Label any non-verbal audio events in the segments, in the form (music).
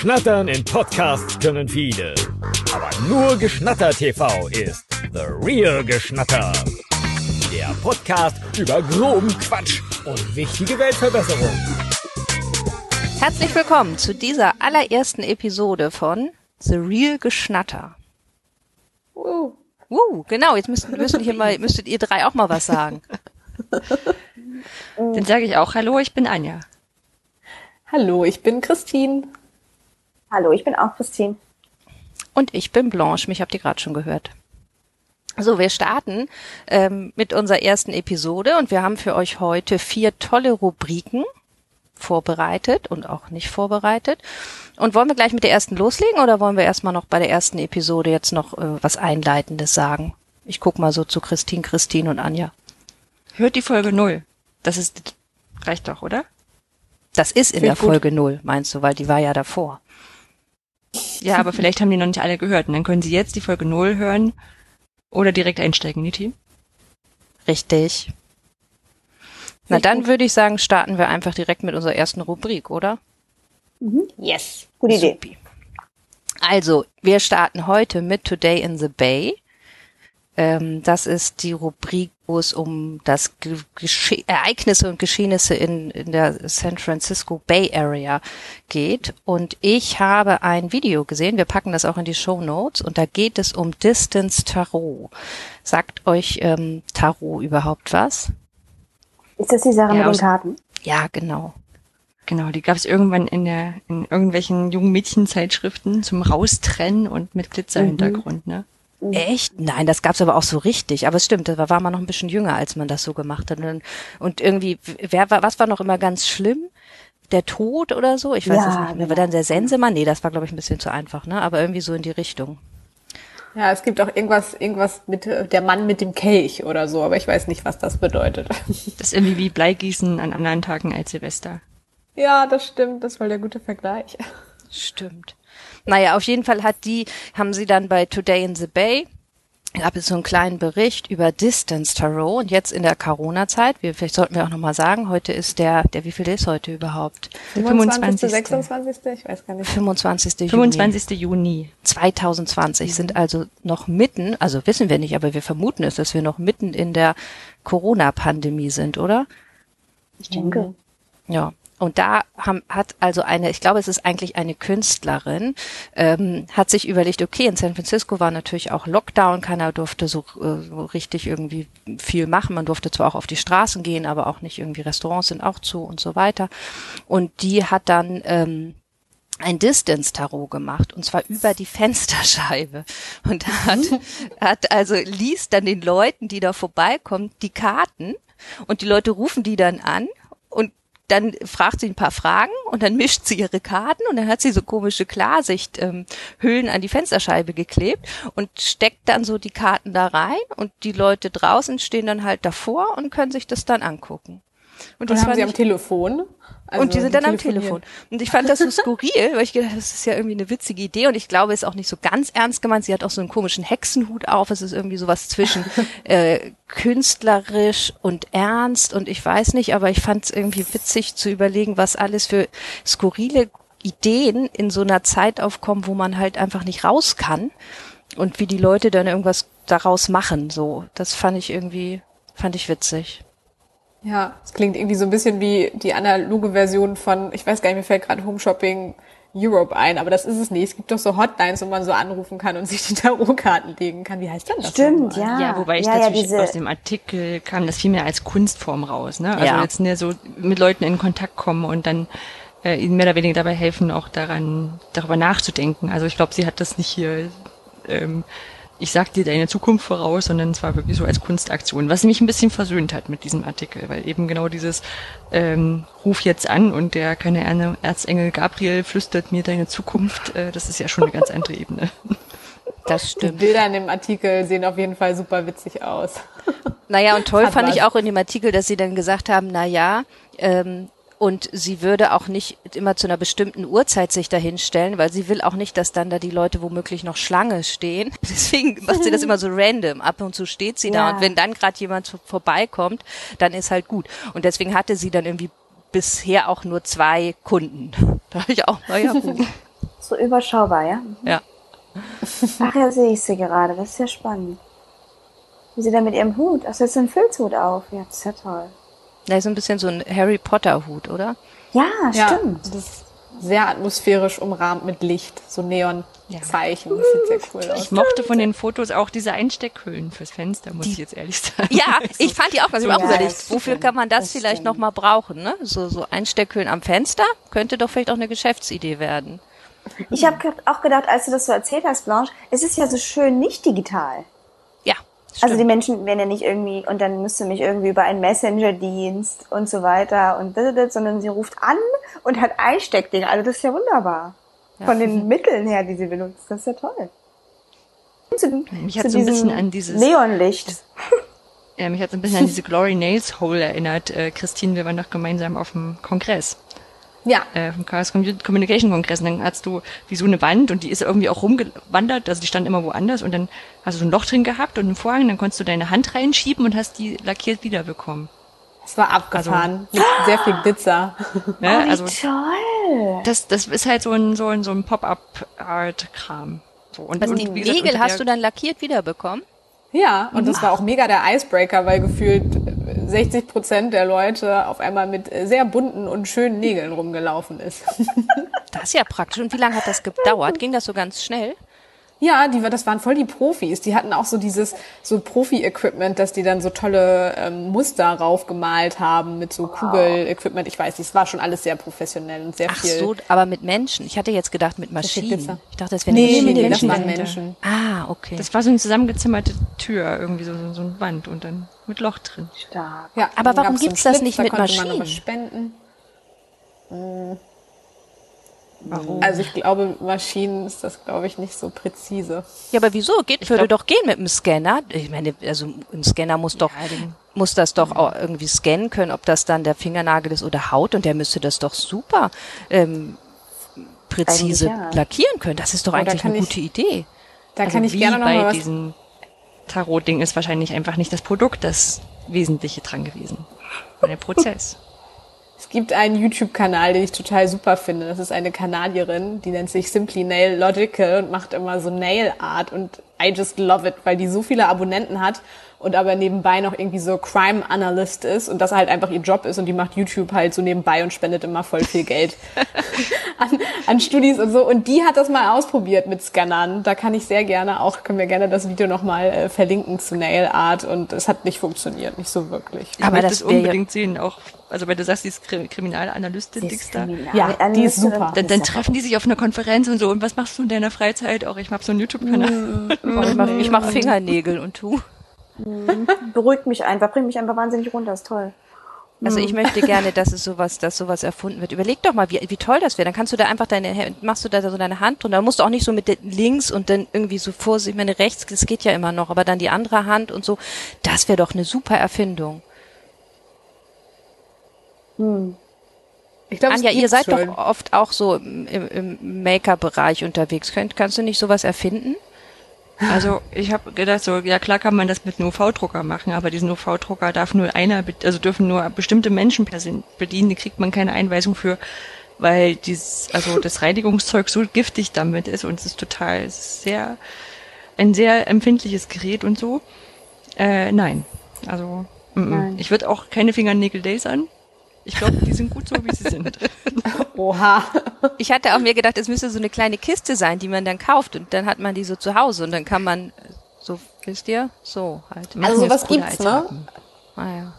Schnattern in Podcasts können viele. Aber nur Geschnatter TV ist The Real Geschnatter. Der Podcast über groben Quatsch und wichtige Weltverbesserung. Herzlich willkommen zu dieser allerersten Episode von The Real Geschnatter. Uh. Uh, genau, jetzt müsst, müsst ihr mal, müsstet ihr drei auch mal was sagen. (laughs) Dann sage ich auch Hallo, ich bin Anja. Hallo, ich bin Christine. Hallo, ich bin auch Christine. Und ich bin Blanche, mich habt ihr gerade schon gehört. So, wir starten ähm, mit unserer ersten Episode und wir haben für euch heute vier tolle Rubriken vorbereitet und auch nicht vorbereitet. Und wollen wir gleich mit der ersten loslegen oder wollen wir erstmal noch bei der ersten Episode jetzt noch äh, was Einleitendes sagen? Ich guck mal so zu Christine, Christine und Anja. Hört die Folge null. Das ist reicht doch, oder? Das ist in Find der Folge null, meinst du, weil die war ja davor. Ja, aber (laughs) vielleicht haben die noch nicht alle gehört. Und dann können sie jetzt die Folge null hören oder direkt einsteigen Team. Richtig. Na dann würde ich sagen, starten wir einfach direkt mit unserer ersten Rubrik, oder? Mhm. Yes, gute Idee. Supi. Also, wir starten heute mit Today in the Bay. Ähm, das ist die Rubrik, wo es um das Gesche Ereignisse und Geschehnisse in, in der San Francisco Bay Area geht. Und ich habe ein Video gesehen, wir packen das auch in die Show Notes, und da geht es um Distance Tarot. Sagt euch ähm, Tarot überhaupt was? Ist das die Sache ja, mit den Karten? Ja, genau. Genau, die gab es irgendwann in der in irgendwelchen jungen Mädchenzeitschriften zum Raustrennen und mit Glitzerhintergrund, mhm. ne? Mhm. Echt? Nein, das gab's aber auch so richtig. Aber es stimmt, da war man noch ein bisschen jünger, als man das so gemacht hat. Und, und irgendwie, wer war, was war noch immer ganz schlimm? Der Tod oder so? Ich weiß ja, es nicht mehr. War dann der Sensemann? Nee, das war, glaube ich, ein bisschen zu einfach, ne? Aber irgendwie so in die Richtung. Ja, es gibt auch irgendwas, irgendwas mit äh, der Mann mit dem Kelch oder so, aber ich weiß nicht, was das bedeutet. (laughs) Das ist irgendwie wie Bleigießen an anderen Tagen als Silvester. Ja, das stimmt. Das war der gute Vergleich. Stimmt. Naja, auf jeden Fall hat die, haben sie dann bei Today in the Bay gab es so einen kleinen Bericht über Distance Tarot und jetzt in der Corona-Zeit, wir, vielleicht sollten wir auch nochmal sagen, heute ist der, der wie viel ist heute überhaupt? 25. 26. Ich weiß gar nicht. 25. Juni. 25. Juni. 2020 mhm. sind also noch mitten, also wissen wir nicht, aber wir vermuten es, dass wir noch mitten in der Corona-Pandemie sind, oder? Ich denke. Ja, und da haben, hat also eine, ich glaube, es ist eigentlich eine Künstlerin, ähm, hat sich überlegt, okay, in San Francisco war natürlich auch Lockdown, keiner durfte so, äh, so richtig irgendwie viel machen. Man durfte zwar auch auf die Straßen gehen, aber auch nicht irgendwie Restaurants sind auch zu und so weiter. Und die hat dann ähm, ein Distance-Tarot gemacht und zwar über die Fensterscheibe und hat, mhm. hat also liest dann den Leuten, die da vorbeikommen, die Karten und die Leute rufen die dann an und dann fragt sie ein paar Fragen und dann mischt sie ihre Karten und dann hat sie so komische Klarsichthüllen ähm, an die Fensterscheibe geklebt und steckt dann so die Karten da rein und die Leute draußen stehen dann halt davor und können sich das dann angucken. Und, das haben sie am Telefon. Also und die sind dann am Telefon. Und ich fand das so skurril, weil ich gedacht, das ist ja irgendwie eine witzige Idee und ich glaube, ist auch nicht so ganz ernst gemeint. Sie hat auch so einen komischen Hexenhut auf. Es ist irgendwie sowas zwischen (laughs) äh, künstlerisch und ernst und ich weiß nicht, aber ich fand es irgendwie witzig zu überlegen, was alles für skurrile Ideen in so einer Zeit aufkommen, wo man halt einfach nicht raus kann und wie die Leute dann irgendwas daraus machen. So, das fand ich irgendwie, fand ich witzig. Ja, es klingt irgendwie so ein bisschen wie die analoge Version von, ich weiß gar nicht, mir fällt gerade Home Shopping Europe ein, aber das ist es nicht. Es gibt doch so Hotlines, wo man so anrufen kann und sich die (laughs) Tarotkarten legen kann. Wie heißt denn das? Stimmt, ja. Ja, wobei ich ja, natürlich ja, aus dem Artikel kam das viel mehr als Kunstform raus, ne? Also ja. jetzt ne, so mit Leuten in Kontakt kommen und dann äh, ihnen mehr oder weniger dabei helfen, auch daran, darüber nachzudenken. Also ich glaube, sie hat das nicht hier ähm, ich sag dir deine Zukunft voraus, sondern es war wirklich so als Kunstaktion, was mich ein bisschen versöhnt hat mit diesem Artikel, weil eben genau dieses ähm, Ruf jetzt an und der keine Erzengel Gabriel flüstert mir deine Zukunft, äh, das ist ja schon eine ganz andere Ebene. Das stimmt. Die Bilder in dem Artikel sehen auf jeden Fall super witzig aus. Naja, und toll Hat fand was. ich auch in dem Artikel, dass sie dann gesagt haben, na ja, ähm, und sie würde auch nicht immer zu einer bestimmten Uhrzeit sich dahinstellen, weil sie will auch nicht, dass dann da die Leute womöglich noch Schlange stehen. (laughs) Deswegen macht sie das immer so (laughs) random. Ab und zu steht sie ja. da und wenn dann gerade jemand vorbeikommt, dann ist halt gut. Und deswegen hatte sie dann irgendwie bisher auch nur zwei Kunden. (laughs) Da habe ich auch, naja gut. So überschaubar, ja? Ja. Ach ja, sehe ich sie gerade. Das ist ja spannend. Wie sie da mit ihrem Hut, also jetzt ein Filzhut auf. Ja, das ist ja toll. Da ist so ein bisschen so ein Harry Potter Hut, oder? Ja, stimmt. Ja, das ist sehr atmosphärisch umrahmt mit Licht, so Neonzeichen. Das sieht sehr cool aus. Ich mochte von den Fotos auch diese Einsteckhüllen fürs Fenster, muss die, ich jetzt ehrlich sagen. Ja, ich fand die auch ganz so, auch überlegt. Wofür kann man das, das vielleicht nochmal brauchen? Ne? So, so Einsteckhüllen am Fenster könnte doch vielleicht auch eine Geschäftsidee werden. Ich habe auch gedacht, als du das so erzählt hast, Blanche, es ist ja so schön nicht digital. Ja. Also die Menschen werden ja nicht irgendwie, und dann müsste mich irgendwie über einen Messenger-Dienst und so weiter und das, sondern sie ruft an und hat Einsteckding. Also das ist ja wunderbar. Ja. Von den Mitteln her, die sie benutzt. Das ist ja toll. Zu, mich hat so ein bisschen an dieses Neonlicht. Ja, mich hat so ein bisschen an (laughs) diese Glory Nails Hole erinnert. Äh, Christine, wir waren doch gemeinsam auf dem Kongress. Ja. Äh, vom Chaos Communication Kongress. Und dann hast du wie so eine Wand und die ist irgendwie auch rumgewandert, also die stand immer woanders und dann hast du so ein Loch drin gehabt und einen Vorhang, dann konntest du deine Hand reinschieben und hast die lackiert wiederbekommen. Es war abgefahren. Also, mit sehr viel Glitzer. (laughs) Ne? Oh, also, toll. Das, das ist halt so ein, so ein, so ein Pop-up-Art-Kram. So, und, Was, und die Nägel hast du dann lackiert wiederbekommen? Ja, und das war auch mega der Icebreaker, weil gefühlt 60 Prozent der Leute auf einmal mit sehr bunten und schönen Nägeln rumgelaufen ist. Das ist ja praktisch. Und wie lange hat das gedauert? Ging das so ganz schnell? Ja, die, das waren voll die Profis. Die hatten auch so dieses so Profi-Equipment, dass die dann so tolle ähm, Muster raufgemalt haben mit so Kugel-Equipment. Ich weiß nicht, es war schon alles sehr professionell und sehr Ach viel. Ach so, aber mit Menschen. Ich hatte jetzt gedacht mit Maschinen. Ich dachte, das wären nee, Maschinen. Nee, das waren Menschen. Ah, okay. Das war so eine zusammengezimmerte Tür, irgendwie so, so, so ein Wand und dann mit Loch drin. Stark. Ja, aber warum gibt's so das nicht da mit Maschinen? Man spenden. Hm. Warum? Also ich glaube, Maschinen ist das, glaube ich, nicht so präzise. Ja, aber wieso? Geht, würde doch gehen mit einem Scanner. Ich meine, also ein Scanner muss doch, ja, muss das doch auch irgendwie scannen können, ob das dann der Fingernagel ist oder Haut und der müsste das doch super ähm, präzise ja. lackieren können. Das ist doch eigentlich eine ich, gute Idee. Da also kann ich gerne noch bei mal was diesem Tarot-Ding ist wahrscheinlich einfach nicht das Produkt das Wesentliche dran gewesen. Der Prozess. Es gibt einen YouTube-Kanal, den ich total super finde. Das ist eine Kanadierin, die nennt sich Simply Nail Logical und macht immer so Nail Art und I just love it, weil die so viele Abonnenten hat und aber nebenbei noch irgendwie so Crime Analyst ist und das halt einfach ihr Job ist und die macht YouTube halt so nebenbei und spendet immer voll viel Geld (laughs) an, an Studis und so. Und die hat das mal ausprobiert mit Scannern. Da kann ich sehr gerne auch, können wir gerne das Video nochmal äh, verlinken zu Nail Art und es hat nicht funktioniert, nicht so wirklich. Ich aber das unbedingt sehen, auch, also weil du sagst, die ist Kriminalanalystin, Dixter. Ja, die ist super. Dann, dann treffen die sich auf einer Konferenz und so und was machst du in deiner Freizeit? Auch ich mach so einen YouTube-Kanal. Mm, (laughs) ich mach, ich mach Fingernägel und tu. Mhm. Beruhigt mich einfach, bringt mich einfach wahnsinnig runter, ist toll. Also ich mhm. möchte gerne, dass es sowas, dass sowas erfunden wird. Überleg doch mal, wie, wie toll das wäre. Dann kannst du da einfach deine, machst du da so deine Hand drunter. Dann musst du auch nicht so mit links und dann irgendwie so vor sich, meine rechts, das geht ja immer noch, aber dann die andere Hand und so. Das wäre doch eine super Erfindung. Hm. Ich glaube, Anja, ihr seid schon. doch oft auch so im, im Maker-Bereich unterwegs. Könnt, kannst du nicht sowas erfinden? Also ich habe gedacht, so ja klar kann man das mit einem UV-Drucker machen, aber diesen UV-Drucker darf nur einer, also dürfen nur bestimmte Menschen bedienen, die kriegt man keine Einweisung für, weil dieses, also das Reinigungszeug so giftig damit ist und es ist total es ist sehr ein sehr empfindliches Gerät und so. Äh, nein, also m -m. Nein. ich würde auch keine Fingernägel lasern. Ich glaube, die sind gut so, wie sie sind. (laughs) Oha. Ich hatte auch mir gedacht, es müsste so eine kleine Kiste sein, die man dann kauft und dann hat man die so zu Hause und dann kann man so, wisst ihr, so halt. Also sowas gibt's, ne? Ah ja.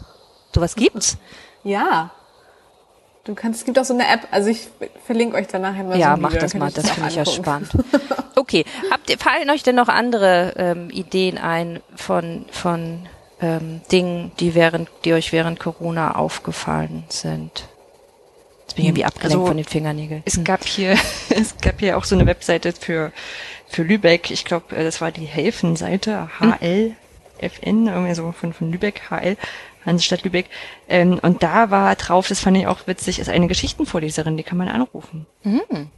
Sowas gibt's? Ja. Du kannst, es gibt auch so eine App, also ich verlinke euch da nachher mal Ja, so mach das mal, das finde ich ja spannend. (laughs) Okay, habt ihr, fallen euch denn noch andere ähm, Ideen ein von, von ähm, Dingen, die während, die euch während Corona aufgefallen sind? Jetzt bin ich irgendwie hm, abgelenkt also, von den Fingernägeln. Es hm. gab hier, (laughs) es gab hier auch so eine Webseite für, für Lübeck. Ich glaube, äh, das war die Helfen-Seite, HLFN, irgendwie so von, von Lübeck, HL, Hansestadt Lübeck. Ähm, und da war drauf, das fand ich auch witzig, ist eine Geschichtenvorleserin, die kann man anrufen. Mhm.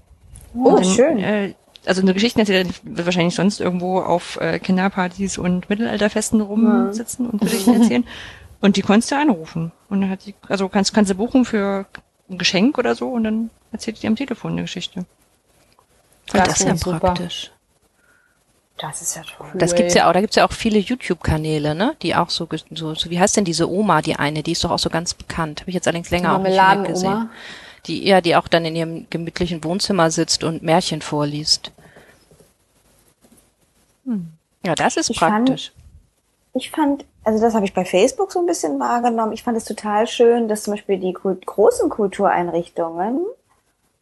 Oh, dann, schön. Äh, also eine Geschichtenerzählerin wird wahrscheinlich sonst irgendwo auf äh, Kinderpartys und Mittelalterfesten rumsitzen ja. und Geschichten erzählen. Und die konntest du anrufen. Und dann hat die, also kannst, kannst du buchen für ein Geschenk oder so und dann erzählt die am Telefon eine Geschichte. Das, das ist ja super. praktisch. Das ist ja toll. Das gibt's ja auch, da gibt's ja auch viele YouTube-Kanäle, ne? Die auch so, so, so, wie heißt denn diese Oma, die eine, die ist doch auch so ganz bekannt. Habe ich jetzt allerdings länger auch nicht mehr gesehen. Die, ja, die auch dann in ihrem gemütlichen Wohnzimmer sitzt und Märchen vorliest. Hm. Ja, das ist ich praktisch. Fand, ich fand, also das habe ich bei Facebook so ein bisschen wahrgenommen. Ich fand es total schön, dass zum Beispiel die großen Kultureinrichtungen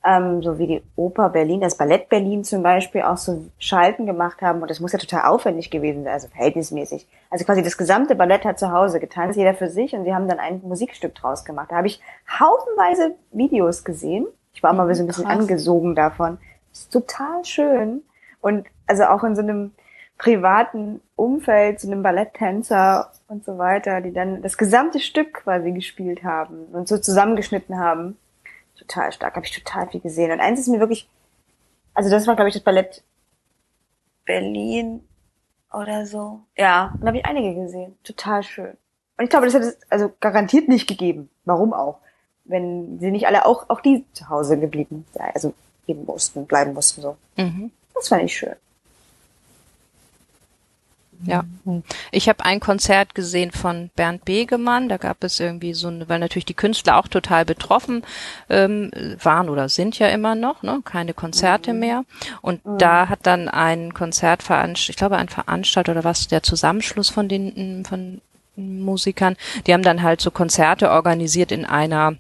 ähm, so wie die Oper Berlin, das Ballett Berlin zum Beispiel auch so Schalten gemacht haben und das muss ja total aufwendig gewesen sein, also verhältnismäßig. Also quasi das gesamte Ballett hat zu Hause getanzt, jeder für sich und sie haben dann ein Musikstück draus gemacht. Da habe ich haufenweise Videos gesehen. Ich war auch mal so ein bisschen Krass. angesogen davon. Das ist total schön und also auch in so einem privaten Umfeld, so einem Balletttänzer und so weiter, die dann das gesamte Stück quasi gespielt haben und so zusammengeschnitten haben total stark, habe ich total viel gesehen. Und eins ist mir wirklich, also das war, glaube ich, das Ballett Berlin oder so. Ja, und da habe ich einige gesehen. Total schön. Und ich glaube, das hätte es also garantiert nicht gegeben. Warum auch? Wenn sie nicht alle auch, auch die zu Hause geblieben, also geben mussten, bleiben mussten so. Mhm. Das fand ich schön. Ja. Ich habe ein Konzert gesehen von Bernd Begemann. Da gab es irgendwie so, eine, weil natürlich die Künstler auch total betroffen ähm, waren oder sind ja immer noch, ne? keine Konzerte mhm. mehr. Und mhm. da hat dann ein Konzertveranstalter, ich glaube ein Veranstalter oder was, der Zusammenschluss von den von Musikern, die haben dann halt so Konzerte organisiert in einer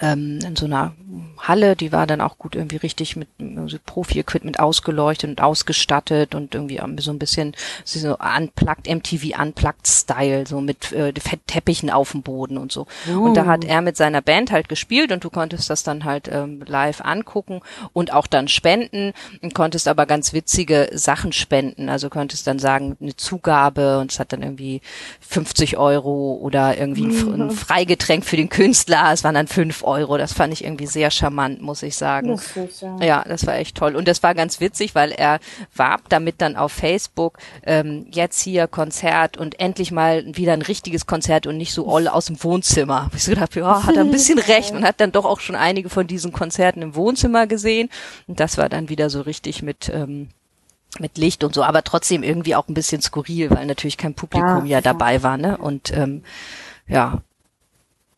ähm, in so einer Halle, die war dann auch gut irgendwie richtig mit also Profi-Equipment ausgeleuchtet und ausgestattet und irgendwie so ein bisschen so unplugged, MTV unplugged Style, so mit äh, Teppichen auf dem Boden und so. Uh. Und da hat er mit seiner Band halt gespielt und du konntest das dann halt ähm, live angucken und auch dann spenden und konntest aber ganz witzige Sachen spenden. Also konntest dann sagen, eine Zugabe und es hat dann irgendwie 50 Euro oder irgendwie ein, ein (laughs) Freigetränk für den Künstler, es waren dann 5 Euro. Das fand ich irgendwie sehr charmant, muss ich sagen. Lustig, ja. ja, das war echt toll. Und das war ganz witzig, weil er warb damit dann auf Facebook, ähm, jetzt hier Konzert und endlich mal wieder ein richtiges Konzert und nicht so all aus dem Wohnzimmer. Ich so gedacht, ja, hat er ein bisschen (laughs) recht und hat dann doch auch schon einige von diesen Konzerten im Wohnzimmer gesehen. Und das war dann wieder so richtig mit, ähm, mit Licht und so, aber trotzdem irgendwie auch ein bisschen skurril, weil natürlich kein Publikum ja, ja dabei war, ne? Und ähm, ja,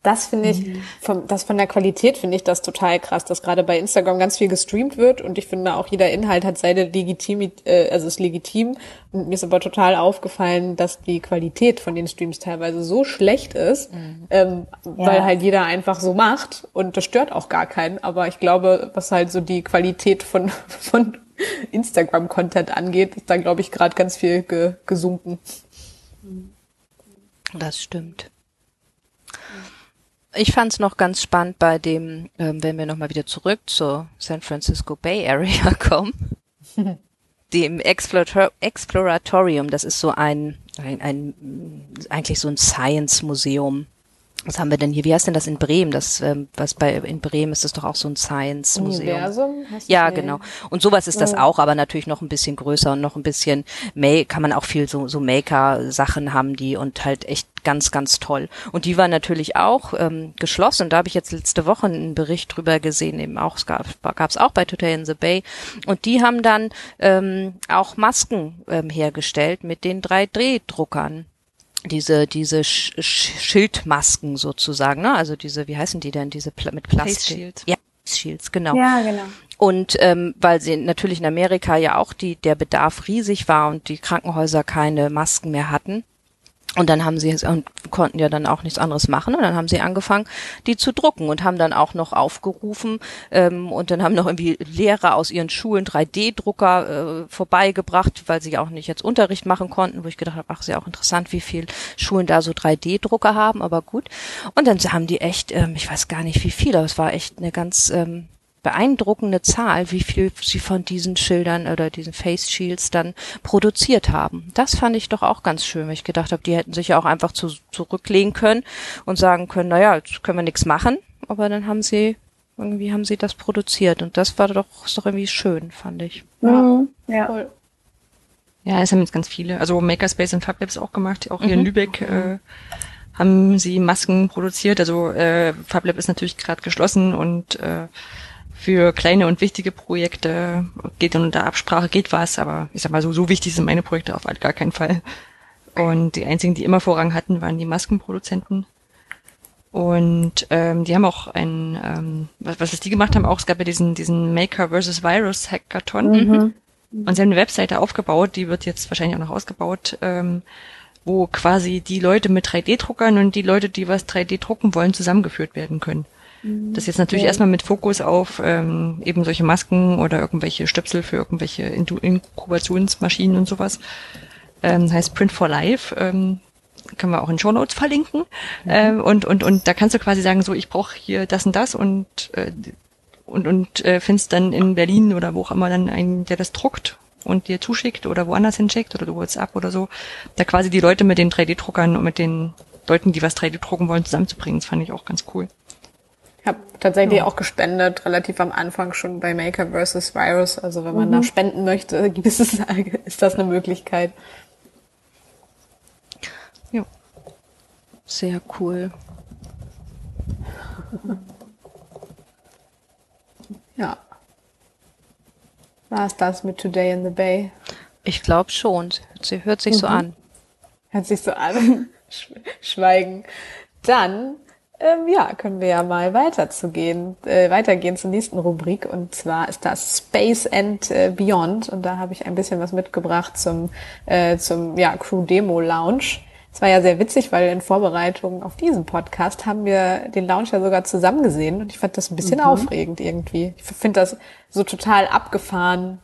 das finde ich, mhm. vom, das von der Qualität finde ich das total krass, dass gerade bei Instagram ganz viel gestreamt wird und ich finde auch jeder Inhalt hat seine Legitimität, äh, also ist legitim. Und mir ist aber total aufgefallen, dass die Qualität von den Streams teilweise so schlecht ist, mhm. ähm, ja. weil halt jeder einfach so macht und das stört auch gar keinen. Aber ich glaube, was halt so die Qualität von, (laughs) von Instagram-Content angeht, ist da glaube ich gerade ganz viel ge gesunken. Das stimmt. Ich fand es noch ganz spannend bei dem, ähm, wenn wir nochmal wieder zurück zur San Francisco Bay Area (laughs) kommen, dem Explorator Exploratorium, das ist so ein, ein, ein eigentlich so ein Science-Museum was haben wir denn hier? Wie heißt denn das in Bremen? Das, ähm, was bei in Bremen ist das doch auch so ein Science-Museum. Universum? Ja, genau. Und sowas ist das auch, aber natürlich noch ein bisschen größer und noch ein bisschen May kann man auch viel so, so Maker-Sachen haben, die und halt echt ganz, ganz toll. Und die war natürlich auch ähm, geschlossen. Da habe ich jetzt letzte Woche einen Bericht drüber gesehen, eben auch, es gab es auch bei Today in the Bay. Und die haben dann ähm, auch Masken ähm, hergestellt mit den 3D-Druckern diese diese Sch Schildmasken sozusagen, ne? Also diese, wie heißen die denn? Diese Pla mit Plastik. Face Shields. Ja, Face Shields, genau. Ja, genau. Und ähm, weil sie natürlich in Amerika ja auch die der Bedarf riesig war und die Krankenhäuser keine Masken mehr hatten, und dann haben sie und konnten ja dann auch nichts anderes machen und dann haben sie angefangen, die zu drucken und haben dann auch noch aufgerufen ähm, und dann haben noch irgendwie Lehrer aus ihren Schulen 3D-Drucker äh, vorbeigebracht, weil sie auch nicht jetzt Unterricht machen konnten, wo ich gedacht habe, ach, ist ja auch interessant, wie viel Schulen da so 3D-Drucker haben, aber gut. Und dann haben die echt, ähm, ich weiß gar nicht wie viel, aber es war echt eine ganz ähm, beeindruckende Zahl, wie viel sie von diesen Schildern oder diesen Face Shields dann produziert haben. Das fand ich doch auch ganz schön, weil ich gedacht habe, die hätten sich ja auch einfach zu, zurücklegen können und sagen können, naja, jetzt können wir nichts machen, aber dann haben sie irgendwie haben sie das produziert und das war doch, ist doch irgendwie schön, fand ich. Mhm, ja. Voll. Ja, es haben jetzt ganz viele, also Makerspace und Fablabs auch gemacht, auch hier mhm. in Lübeck äh, haben sie Masken produziert. Also äh, Fablab ist natürlich gerade geschlossen und äh, für kleine und wichtige Projekte geht dann unter Absprache geht was, aber ich sag mal so, so wichtig sind meine Projekte auf gar keinen Fall. Und die einzigen, die immer Vorrang hatten, waren die Maskenproduzenten. Und ähm, die haben auch ein, ähm, was, was die gemacht haben, auch, es gab ja diesen, diesen Maker versus Virus Hackathon. Mhm. Und sie haben eine Webseite aufgebaut, die wird jetzt wahrscheinlich auch noch ausgebaut, ähm, wo quasi die Leute mit 3D-Druckern und die Leute, die was 3D drucken wollen, zusammengeführt werden können. Mhm. Das jetzt natürlich ja. erstmal mit Fokus auf ähm, eben solche Masken oder irgendwelche Stöpsel für irgendwelche Inkubationsmaschinen und sowas. Ähm, heißt Print for Life. Ähm, können wir auch in Show Notes verlinken. Mhm. Ähm, und, und, und da kannst du quasi sagen, so, ich brauche hier das und das und, äh, und, und äh, findest dann in Berlin oder wo auch immer dann einen, der das druckt und dir zuschickt oder woanders hinschickt oder du WhatsApp oder so. Da quasi die Leute mit den 3D-Druckern und mit den Leuten, die was 3D drucken wollen, zusammenzubringen. Das fand ich auch ganz cool. Ich habe tatsächlich ja. auch gespendet, relativ am Anfang schon bei Maker vs. Virus. Also wenn man mhm. da spenden möchte, (laughs) ist, es, ist das eine Möglichkeit. Ja. Sehr cool. Ja. War es das mit Today in the Bay? Ich glaube schon. Sie hört sich mhm. so an. Hört sich so an. (laughs) Schweigen. Dann ähm, ja, können wir ja mal weiterzugehen, äh, weitergehen zur nächsten Rubrik und zwar ist das Space and äh, Beyond und da habe ich ein bisschen was mitgebracht zum äh, zum ja Crew Demo Lounge. Es war ja sehr witzig, weil in Vorbereitung auf diesen Podcast haben wir den Lounge ja sogar zusammen gesehen und ich fand das ein bisschen mhm. aufregend irgendwie. Ich finde das so total abgefahren,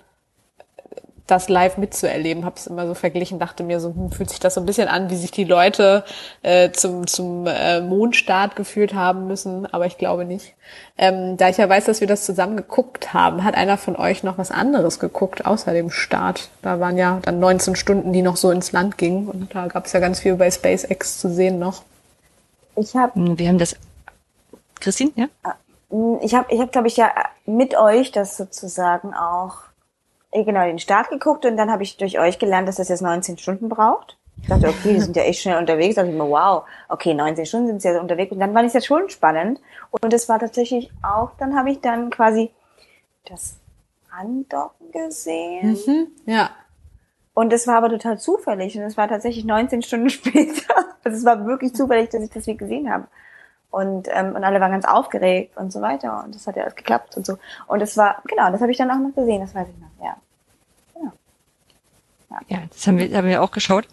das live mitzuerleben. Habe es immer so verglichen, dachte mir so, hm, fühlt sich das so ein bisschen an, wie sich die Leute äh, zum zum äh, Mondstart gefühlt haben müssen, aber ich glaube nicht. Ähm, da ich ja weiß, dass wir das zusammen geguckt haben, hat einer von euch noch was anderes geguckt außer dem Start. Da waren ja dann 19 Stunden, die noch so ins Land gingen und da gab es ja ganz viel bei SpaceX zu sehen noch. Ich habe, hm, wir haben das, Christine, ja? Hm, ich habe, ich habe, glaube ich, ja mit euch das sozusagen auch genau den Start geguckt und dann habe ich durch euch gelernt, dass das jetzt 19 Stunden braucht. Ich dachte, okay, die sind ja echt schnell unterwegs. Da dachte ich mir, wow, okay, 19 Stunden sind sie ja unterwegs. Und dann war es ja schon spannend. Und es war tatsächlich auch, dann habe ich dann quasi das Andocken gesehen. Mhm, ja. Und es war aber total zufällig. Und es war tatsächlich 19 Stunden (laughs) später. Also es war wirklich zufällig, dass ich das wie gesehen habe. Und, ähm, und alle waren ganz aufgeregt und so weiter. Und das hat ja alles geklappt und so. Und es war, genau, das habe ich dann auch noch gesehen, das weiß ich noch, ja. Ja, das haben wir, haben wir auch geschaut.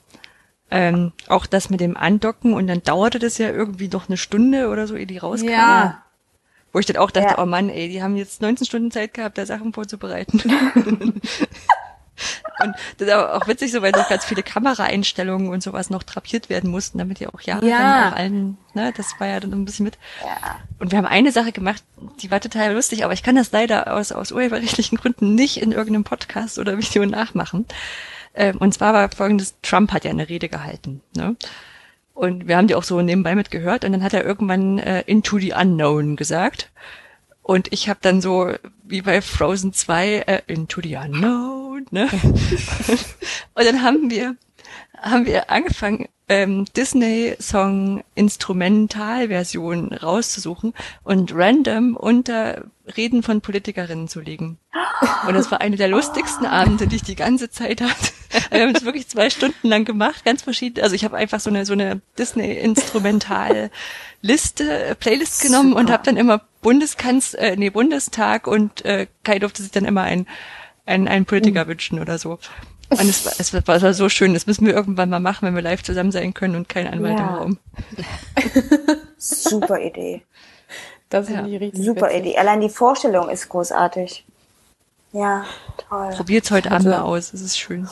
Ähm, auch das mit dem Andocken und dann dauerte das ja irgendwie noch eine Stunde oder so, ehe die rauskamen. Ja. Wo ich dann auch dachte, ja. oh Mann, ey, die haben jetzt 19 Stunden Zeit gehabt, da Sachen vorzubereiten. (laughs) (laughs) Und das ist auch witzig so, weil noch ganz viele Kameraeinstellungen und sowas noch drapiert werden mussten, damit ja auch ja, ja. auch allen, ne, das war ja dann ein bisschen mit. Ja. Und wir haben eine Sache gemacht, die war total lustig, aber ich kann das leider aus, aus urheberrechtlichen Gründen nicht in irgendeinem Podcast oder Video nachmachen. Ähm, und zwar war folgendes, Trump hat ja eine Rede gehalten, ne? Und wir haben die auch so nebenbei mitgehört und dann hat er irgendwann äh, Into the Unknown gesagt. Und ich habe dann so, wie bei Frozen 2, äh, Into the Unknown, ne? (laughs) und dann haben wir, haben wir angefangen, ähm, Disney-Song Instrumentalversion rauszusuchen und random unter Reden von Politikerinnen zu legen. Und das war eine der lustigsten Abende, die ich die ganze Zeit hatte. Wir haben es wirklich zwei Stunden lang gemacht, ganz verschieden. Also ich habe einfach so eine so eine Disney-Instrumental-Liste, äh, Playlist genommen Super. und habe dann immer Bundeskanz, äh, nee Bundestag und äh, Kai durfte sich dann immer ein ein, ein Politiker mhm. wünschen oder so. Und es war, es war, es war so schön. Das müssen wir irgendwann mal machen, wenn wir live zusammen sein können und kein Anwalt ja. im Raum. (laughs) Super Idee. Das ist ja. richtig Super witzig. Idee. Allein die Vorstellung ist großartig. Ja, toll. Probiert's heute Abend mal aus. Es ist schön.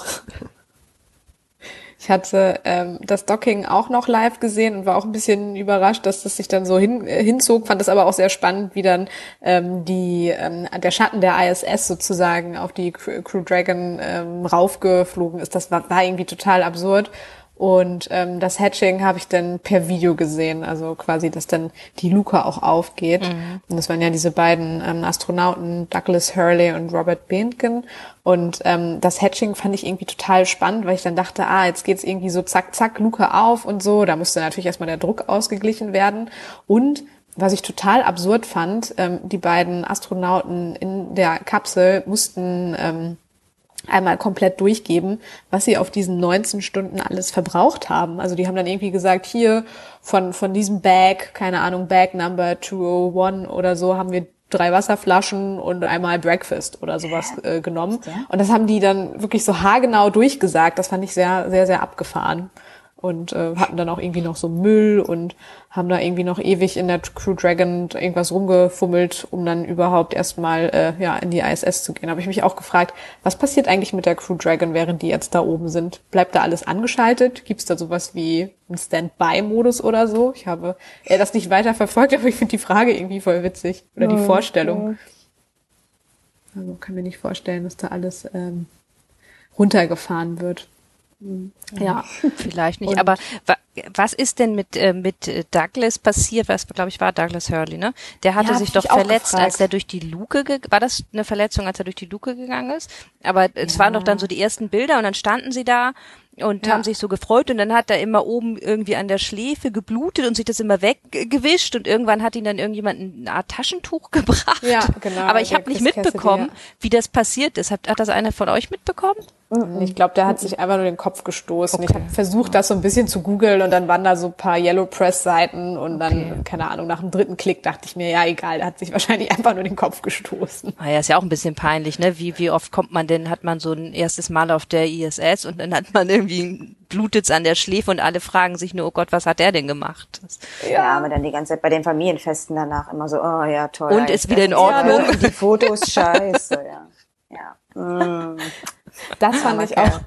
Ich hatte ähm, das Docking auch noch live gesehen und war auch ein bisschen überrascht, dass das sich dann so hin, äh, hinzog. Fand das aber auch sehr spannend, wie dann ähm, die ähm, der Schatten der ISS sozusagen auf die Crew Dragon ähm, raufgeflogen ist. Das war, war irgendwie total absurd. Und ähm, das Hatching habe ich dann per Video gesehen, also quasi, dass dann die Luke auch aufgeht. Mhm. Und das waren ja diese beiden ähm, Astronauten, Douglas Hurley und Robert Bentgen. Und ähm, das Hatching fand ich irgendwie total spannend, weil ich dann dachte, ah, jetzt geht's irgendwie so zack, zack, Luke auf und so. Da musste natürlich erstmal der Druck ausgeglichen werden. Und was ich total absurd fand, ähm, die beiden Astronauten in der Kapsel mussten ähm, einmal komplett durchgeben, was sie auf diesen 19 Stunden alles verbraucht haben. Also die haben dann irgendwie gesagt, hier von, von diesem Bag, keine Ahnung, Bag Number 201 oder so, haben wir drei Wasserflaschen und einmal Breakfast oder sowas äh, genommen. Und das haben die dann wirklich so haargenau durchgesagt. Das fand ich sehr, sehr, sehr abgefahren und äh, hatten dann auch irgendwie noch so Müll und haben da irgendwie noch ewig in der Crew Dragon irgendwas rumgefummelt, um dann überhaupt erstmal äh, ja in die ISS zu gehen. Habe ich mich auch gefragt, was passiert eigentlich mit der Crew Dragon, während die jetzt da oben sind? Bleibt da alles angeschaltet? Gibt es da sowas wie einen Standby-Modus oder so? Ich habe äh, das nicht weiter verfolgt, (laughs) aber ich finde die Frage irgendwie voll witzig oder die Vorstellung. Also kann mir nicht vorstellen, dass da alles ähm, runtergefahren wird. Ja, (laughs) vielleicht nicht. Und aber wa was ist denn mit äh, mit Douglas passiert? Was glaube ich war Douglas Hurley, ne? Der hatte ja, sich doch verletzt, als er durch die Luke war das eine Verletzung, als er durch die Luke gegangen ist? Aber es waren doch dann so die ersten Bilder und dann standen sie da und ja. haben sich so gefreut und dann hat er immer oben irgendwie an der Schläfe geblutet und sich das immer weggewischt und irgendwann hat ihn dann irgendjemand eine Art Taschentuch (laughs) gebracht. Ja, genau. Aber ich habe nicht mitbekommen, ja. wie das passiert ist. Hat, hat das einer von euch mitbekommen? Mhm. Ich glaube, der hat sich einfach nur den Kopf gestoßen. Okay. Ich habe versucht, das so ein bisschen zu googeln und dann waren da so ein paar Yellow Press Seiten und dann, okay. keine Ahnung, nach dem dritten Klick dachte ich mir, ja egal, der hat sich wahrscheinlich (laughs) einfach nur den Kopf gestoßen. Ah ja, ist ja auch ein bisschen peinlich, ne? Wie, wie oft kommt man denn, hat man so ein erstes Mal auf der ISS und dann hat man irgendwie blutet's an der Schläfe und alle fragen sich nur, oh Gott, was hat der denn gemacht? Das ja, aber dann die ganze Zeit bei den Familienfesten danach immer so, oh ja, toll. Und ist wieder in Ordnung. Ja, die Fotos scheiße, ja. Ja. (laughs) Mm. Das fand ich auch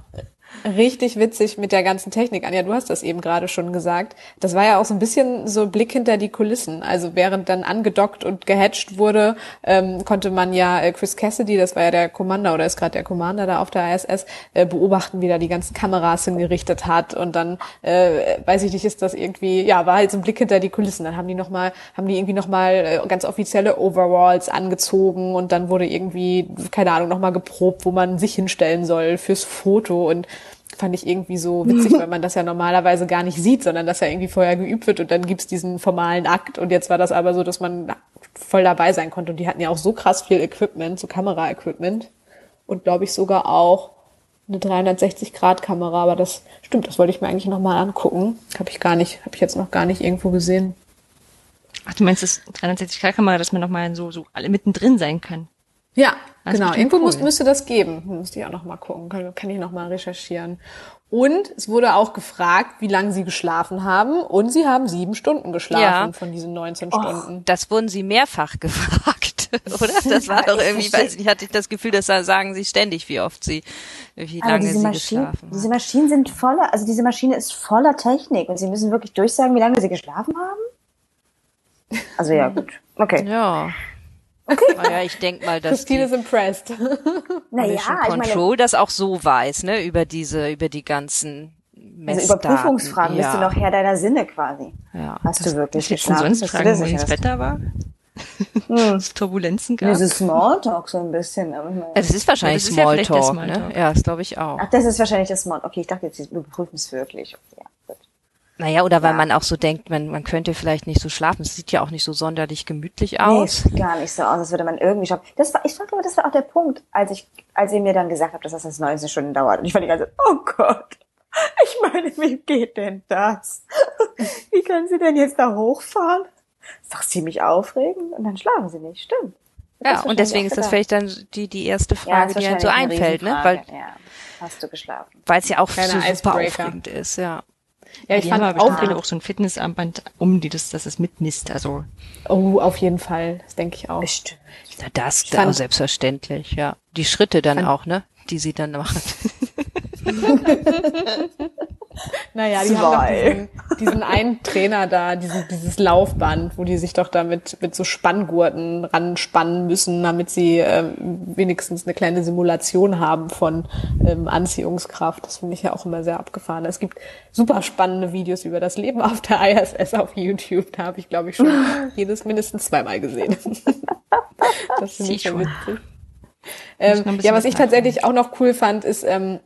richtig witzig mit der ganzen Technik. Anja, du hast das eben gerade schon gesagt. Das war ja auch so ein bisschen so Blick hinter die Kulissen. Also während dann angedockt und gehatcht wurde, ähm, konnte man ja äh, Chris Cassidy, das war ja der Commander oder ist gerade der Commander da auf der ISS, äh, beobachten, wie da die ganzen Kameras hingerichtet hat. Und dann, äh, weiß ich nicht, ist das irgendwie, ja, war halt so ein Blick hinter die Kulissen. Dann haben die nochmal, haben die irgendwie nochmal äh, ganz offizielle Overalls angezogen und dann wurde irgendwie, keine Ahnung, nochmal geprobt, wo man sich hinstellen soll fürs Foto und fand ich irgendwie so witzig, (laughs) weil man das ja normalerweise gar nicht sieht, sondern dass ja irgendwie vorher geübt wird und dann gibt's diesen formalen Akt und jetzt war das aber so, dass man voll dabei sein konnte und die hatten ja auch so krass viel Equipment, so Kamera-Equipment und glaube ich sogar auch eine 360-Grad-Kamera, aber das stimmt, das wollte ich mir eigentlich nochmal angucken. Habe ich gar nicht, habe ich jetzt noch gar nicht irgendwo gesehen. Ach, du meinst das 360-Grad-Kamera, dass man nochmal so, so alle mittendrin sein kann? Ja, das genau. Irgendwo cool. muss, müsste das geben. Müsste ich auch noch mal gucken. Kann, kann ich noch mal recherchieren. Und es wurde auch gefragt, wie lange sie geschlafen haben. Und sie haben sieben Stunden geschlafen ja. von diesen 19 Och, Stunden. Das wurden sie mehrfach (laughs) gefragt, oder? Das war doch irgendwie, ich weiß nicht, hatte ich das Gefühl, dass da sagen sie ständig, wie oft sie, wie lange sie Maschinen, geschlafen haben. Diese Maschinen sind voller, also diese Maschine ist voller Technik und sie müssen wirklich durchsagen, wie lange sie geschlafen haben? Also ja, gut. Okay. Ja. Okay. Naja, ich denke mal, dass Christine ist impressed. (laughs) naja, Control ich meine, das auch so weiß, ne, über diese, über die ganzen Messdaten. Also über Prüfungsfragen ja. bist du noch Herr deiner Sinne quasi. Ja. Hast das, du wirklich geschlafen? Sonst fragen, wie das Wetter war? Hm. (laughs) Turbulenzen gab. Das ist Smalltalk so ein bisschen. Aber es ist wahrscheinlich Smalltalk, ja Smalltalk, ne? Ja, das glaube ich auch. Ach, das ist wahrscheinlich das Smalltalk. Okay, ich dachte jetzt, wir prüfen es wirklich. Okay, ja. Naja, oder weil ja. man auch so denkt, man, man könnte vielleicht nicht so schlafen. Es sieht ja auch nicht so sonderlich gemütlich aus. Nee, gar nicht so aus, als würde man irgendwie schlafen. Das war, ich fand aber, das war auch der Punkt, als ich, als ihr mir dann gesagt habt, dass das 19 Stunden dauert. Und ich fand die ganze, oh Gott. (laughs) Ich meine, wie geht denn das? (laughs) Wie können Sie denn jetzt da hochfahren? Das ist doch ziemlich aufregend und dann schlafen Sie nicht, stimmt. Das ja, und deswegen ist das vielleicht dann die, die erste Frage, ja, die einem so einfällt, ne? Weil, ja. Hast du geschlafen? Weil es ja auch Keine so super aufregend ist, ja. Ja, ich die fand haben auch, auch so ein Fitnessarmband um, die das, dass es mitmisst. Also oh, auf jeden Fall, das denke ich auch. Bestimmt. Ja, das da fand, selbstverständlich, ja. Die Schritte dann auch, ne, die sie dann (laughs) machen. (laughs) Naja, die Zwei. haben doch diesen, diesen einen Trainer da, diesen, dieses Laufband, wo die sich doch da mit, mit so Spanngurten ranspannen müssen, damit sie ähm, wenigstens eine kleine Simulation haben von ähm, Anziehungskraft. Das finde ich ja auch immer sehr abgefahren. Es gibt super spannende Videos über das Leben auf der ISS auf YouTube. Da habe ich, glaube ich, schon (laughs) jedes mindestens zweimal gesehen. das finde ich schon witzig. Ähm, ja, was ich tatsächlich auch noch cool fand, ist, ähm,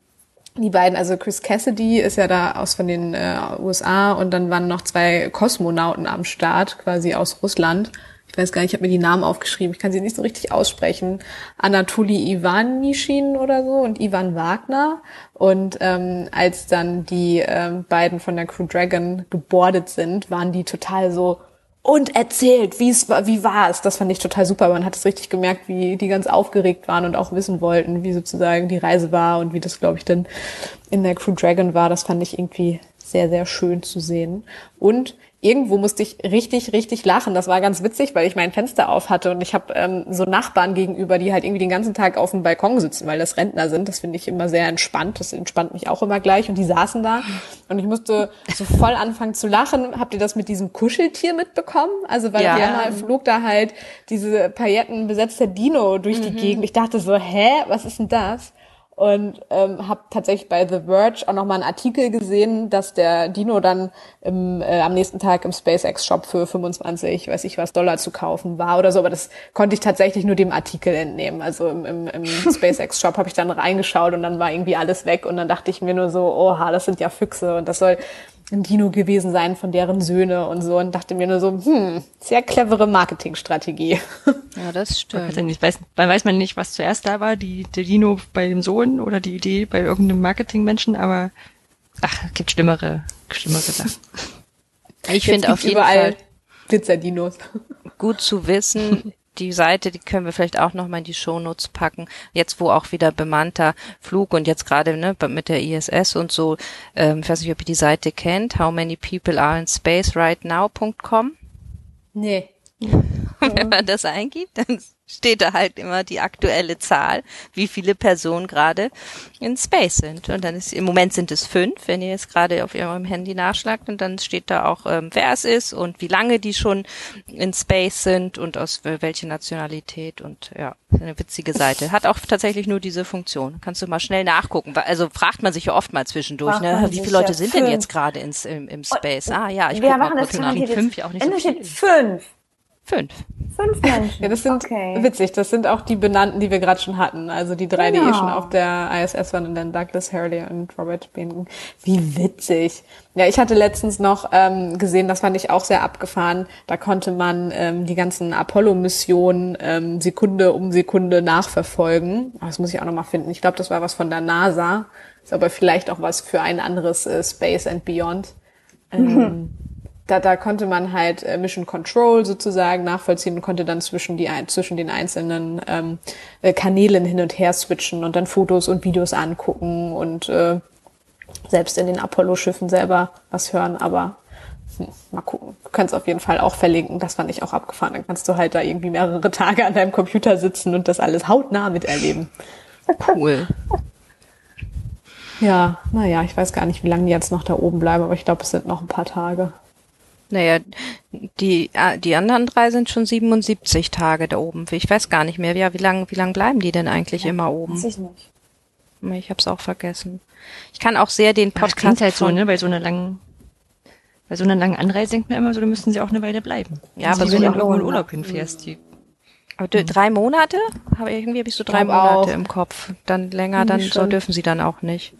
die beiden, also Chris Cassidy ist ja da aus von den äh, USA und dann waren noch zwei Kosmonauten am Start, quasi aus Russland. Ich weiß gar nicht, ich habe mir die Namen aufgeschrieben, ich kann sie nicht so richtig aussprechen. Anatoli Ivanishin oder so und Ivan Wagner. Und ähm, als dann die ähm, beiden von der Crew Dragon gebordet sind, waren die total so, und erzählt, wie es war, wie war es. Das fand ich total super. Man hat es richtig gemerkt, wie die ganz aufgeregt waren und auch wissen wollten, wie sozusagen die Reise war und wie das, glaube ich, dann in der Crew Dragon war. Das fand ich irgendwie sehr, sehr schön zu sehen. Und irgendwo musste ich richtig, richtig lachen. Das war ganz witzig, weil ich mein Fenster auf hatte und ich habe ähm, so Nachbarn gegenüber, die halt irgendwie den ganzen Tag auf dem Balkon sitzen, weil das Rentner sind. Das finde ich immer sehr entspannt. Das entspannt mich auch immer gleich. Und die saßen da und ich musste so voll anfangen zu lachen. Habt ihr das mit diesem Kuscheltier mitbekommen? Also weil ja. einmal flog da halt diese paillettenbesetzte Dino durch die mhm. Gegend. Ich dachte so, hä, was ist denn das? Und ähm, habe tatsächlich bei The Verge auch nochmal einen Artikel gesehen, dass der Dino dann im, äh, am nächsten Tag im SpaceX-Shop für 25, weiß ich was, Dollar zu kaufen war oder so. Aber das konnte ich tatsächlich nur dem Artikel entnehmen. Also im, im, im (laughs) SpaceX-Shop habe ich dann reingeschaut und dann war irgendwie alles weg. Und dann dachte ich mir nur so, oha, das sind ja Füchse und das soll ein Dino gewesen sein von deren Söhne und so und dachte mir nur so, hm, sehr clevere Marketingstrategie. (laughs) Ja, das stimmt. Ich weiß, man weiß man nicht, was zuerst da war, die, der Dino bei dem Sohn oder die Idee bei irgendeinem Marketingmenschen, aber ach, gibt schlimmere, schlimmere Sachen. (laughs) Ich finde auf jeden Fall Pizza-Dinos. Gut zu wissen, (laughs) die Seite, die können wir vielleicht auch noch mal in die Shownotes packen. Jetzt, wo auch wieder bemannter Flug und jetzt gerade ne, mit der ISS und so, ähm, ich weiß nicht, ob ihr die Seite kennt, how many people are in space right now.com. Nee. (laughs) (laughs) Wenn man das eingibt, dann steht da halt immer die aktuelle Zahl, wie viele Personen gerade in Space sind. Und dann ist, im Moment sind es fünf, wenn ihr jetzt gerade auf eurem Handy nachschlagt und dann steht da auch, ähm, wer es ist und wie lange die schon in Space sind und aus welcher Nationalität und ja, eine witzige Seite. Hat auch tatsächlich nur diese Funktion. Kannst du mal schnell nachgucken. Also fragt man sich ja oft mal zwischendurch, ne? Wie viele Leute sind fünf. denn jetzt gerade ins, im, im Space? Ah ja, ich gucke mal kurz nach. Fünf, ja auch nicht so viel. fünf. Fünf. Fünf Menschen. (laughs) Ja, das sind okay. witzig. Das sind auch die benannten, die wir gerade schon hatten. Also die drei, genau. die eh schon auf der ISS waren und dann Douglas Hurley und Robert Binken. Wie witzig. Ja, ich hatte letztens noch ähm, gesehen, das fand ich auch sehr abgefahren. Da konnte man ähm, die ganzen Apollo-Missionen ähm, Sekunde um Sekunde nachverfolgen. Das muss ich auch noch mal finden. Ich glaube, das war was von der NASA. Ist aber vielleicht auch was für ein anderes äh, Space and Beyond. Ähm, da, da konnte man halt äh, Mission Control sozusagen nachvollziehen und konnte dann zwischen, die, zwischen den einzelnen ähm, äh, Kanälen hin und her switchen und dann Fotos und Videos angucken und äh, selbst in den Apollo-Schiffen selber was hören, aber hm, mal gucken. Du kannst auf jeden Fall auch verlinken, das fand ich auch abgefahren. Dann kannst du halt da irgendwie mehrere Tage an deinem Computer sitzen und das alles hautnah miterleben. Cool. Ja, naja, ich weiß gar nicht, wie lange die jetzt noch da oben bleiben, aber ich glaube, es sind noch ein paar Tage. Naja, die, äh, die anderen drei sind schon 77 Tage da oben. Ich weiß gar nicht mehr, ja, wie lange wie lang bleiben die denn eigentlich ja, immer oben? Weiß ich nicht. Ich hab's auch vergessen. Ich kann auch sehr den Podcast. Ja, halt so, ne? Bei so einer langen, bei so einer langen Anreise denkt man immer so, da müssten sie auch eine Weile bleiben. Ja, aber so wenn du irgendwo in Urlaub hinfährst, die. Aber drei Monate? Aber irgendwie habe ich so drei Monate auch. im Kopf. Dann länger, dann so dürfen sie dann auch nicht.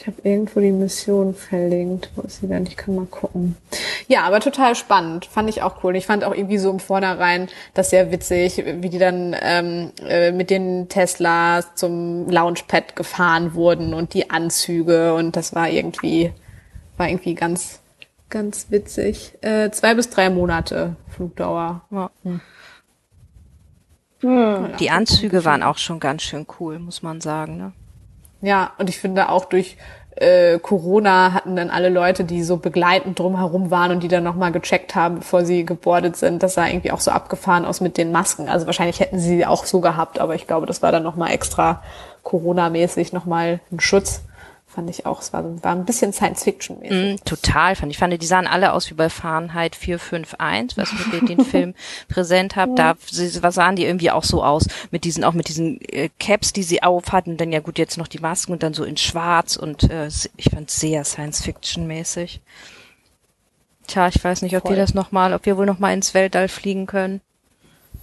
Ich habe irgendwo die Mission verlinkt. Wo ist sie denn? Ich kann mal gucken. Ja, aber total spannend. Fand ich auch cool. Ich fand auch irgendwie so im Vornherein das sehr witzig, wie die dann ähm, äh, mit den Teslas zum Launchpad gefahren wurden und die Anzüge und das war irgendwie, war irgendwie ganz, ganz witzig. Äh, zwei bis drei Monate Flugdauer. Ja. Hm. Die Anzüge waren auch schon ganz schön cool, muss man sagen. Ne? Ja, und ich finde auch durch äh, Corona hatten dann alle Leute, die so begleitend drumherum waren und die dann nochmal gecheckt haben, bevor sie gebordet sind. Das sah irgendwie auch so abgefahren aus mit den Masken. Also wahrscheinlich hätten sie auch so gehabt, aber ich glaube, das war dann nochmal extra Corona-mäßig nochmal ein Schutz fand ich auch. Es war, war ein bisschen Science-Fiction-mäßig. Mm, total, fand ich. fand, die sahen alle aus wie bei Fahrenheit 451, was ich den Film (laughs) präsent habe. Da was sahen die irgendwie auch so aus mit diesen, auch mit diesen äh, Caps, die sie auf hatten. Dann ja gut, jetzt noch die Masken und dann so in schwarz und äh, ich fand sehr Science-Fiction-mäßig. Tja, ich weiß nicht, ob Voll. wir das nochmal, ob wir wohl nochmal ins Weltall fliegen können.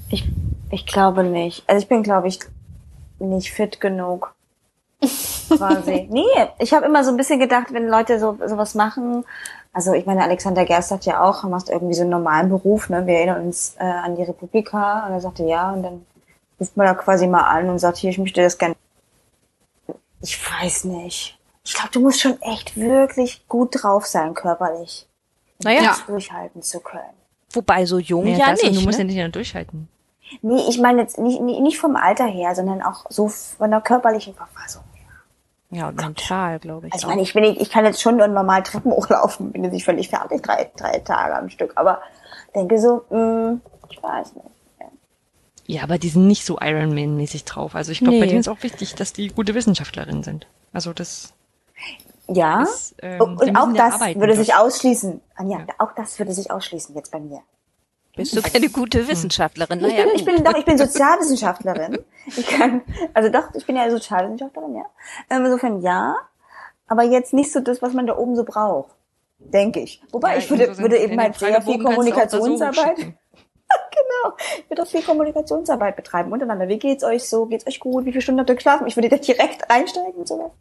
Ich, ich glaube nicht. Also ich bin, glaube ich, nicht fit genug. Quasi. nee, ich habe immer so ein bisschen gedacht, wenn Leute so sowas machen, also ich meine, Alexander Gerst sagt ja auch, er macht irgendwie so einen normalen Beruf, ne? Wir erinnern uns äh, an die Republika und er sagte ja und dann ruft man da quasi mal an und sagt, hier, ich möchte das gerne. Ich weiß nicht. Ich glaube, du musst schon echt wirklich gut drauf sein, körperlich. Um naja. das durchhalten zu können. Wobei so jung ja, ja nicht. Und du musst ne? ja nicht mehr durchhalten. Nee, ich meine jetzt nicht, nicht vom Alter her, sondern auch so von der körperlichen Verfassung. Ja, und mental, glaube ich. Also ich meine, ich, bin, ich kann jetzt schon nur normal Treppen (laughs) hochlaufen, bin jetzt nicht völlig fertig, drei, drei Tage am Stück. Aber denke so, mh, ich weiß nicht. Ja, aber die sind nicht so Ironman-mäßig drauf. Also ich glaube, Nee. bei denen ist auch wichtig, dass die gute Wissenschaftlerinnen sind. Also das Ja, ist, ähm, und, auch müssen ja das arbeiten würde sich ausschließen. Anja, auch das würde sich ausschließen jetzt bei mir. Bist du keine gute Wissenschaftlerin? Ich Naja, bin, ich bin doch, ich bin Sozialwissenschaftlerin. Ich kann, also doch, ich bin ja Sozialwissenschaftlerin, ja. Ähm, Insofern ja, aber jetzt nicht so das, was man da oben so braucht, denke ich. Wobei Ja, ich würde, so sind- würde eben halt sehr viel Kommunikationsarbeit. (laughs) genau, ich würde auch viel Kommunikationsarbeit betreiben untereinander. Wie geht's euch so? Geht's euch gut? Wie viele Stunden habt ihr geschlafen? Ich würde da direkt einsteigen und so.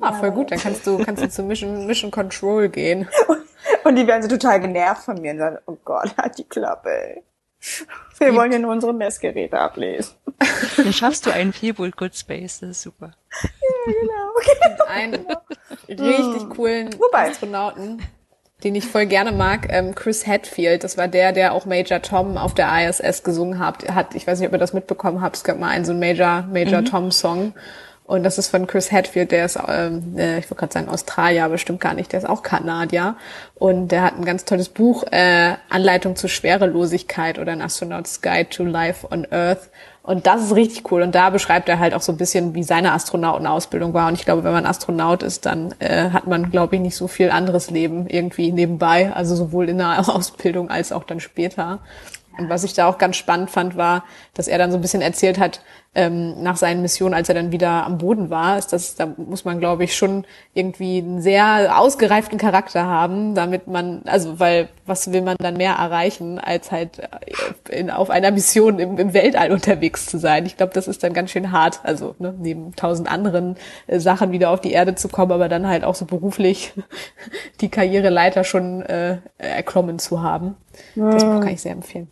Ah, voll gut. Dann kannst du, kannst du zu Mission, Mission Control gehen. (laughs) Und die werden so total genervt von mir und sagen, oh Gott, halt die Klappe, ey. Wir wollen hier nur unsere Messgeräte ablesen. (laughs) Dann schaffst du einen Feelgood Good Space, das ist super. Genau. (laughs) Einen richtig coolen Wobei. Astronauten, den ich voll gerne mag, ähm, Chris Hadfield. Das war der, der auch Major Tom auf der ISS gesungen hat. hat. Ich weiß nicht, ob ihr das mitbekommen habt. Es gab mal einen so einen Major, Major Tom Song. Und das ist von Chris Hadfield, der ist, ähm, äh, ich wollte gerade sagen Australier, aber stimmt gar nicht, der ist auch Kanadier. Und der hat ein ganz tolles Buch, äh, Anleitung zur Schwerelosigkeit oder ein Astronaut's Guide to Life on Earth. Und das ist richtig cool. Und da beschreibt er halt auch so ein bisschen, wie seine Astronautenausbildung war. Und ich glaube, wenn man Astronaut ist, dann äh, hat man, glaube ich, nicht so viel anderes Leben irgendwie nebenbei. Also sowohl in der (laughs) Ausbildung als auch dann später. Und was ich da auch ganz spannend fand, war, dass er dann so ein bisschen erzählt hat, ähm, nach seinen Missionen, als er dann wieder am Boden war, ist das, da muss man, glaube ich, schon irgendwie einen sehr ausgereiften Charakter haben, damit man, also weil was will man dann mehr erreichen, als halt äh, in, auf einer Mission im, im Weltall unterwegs zu sein. Ich glaube, das ist dann ganz schön hart, also ne, neben tausend anderen äh, Sachen wieder auf die Erde zu kommen, aber dann halt auch so beruflich (laughs) die Karriereleiter schon äh, erklommen zu haben. Das kann ich sehr empfehlen.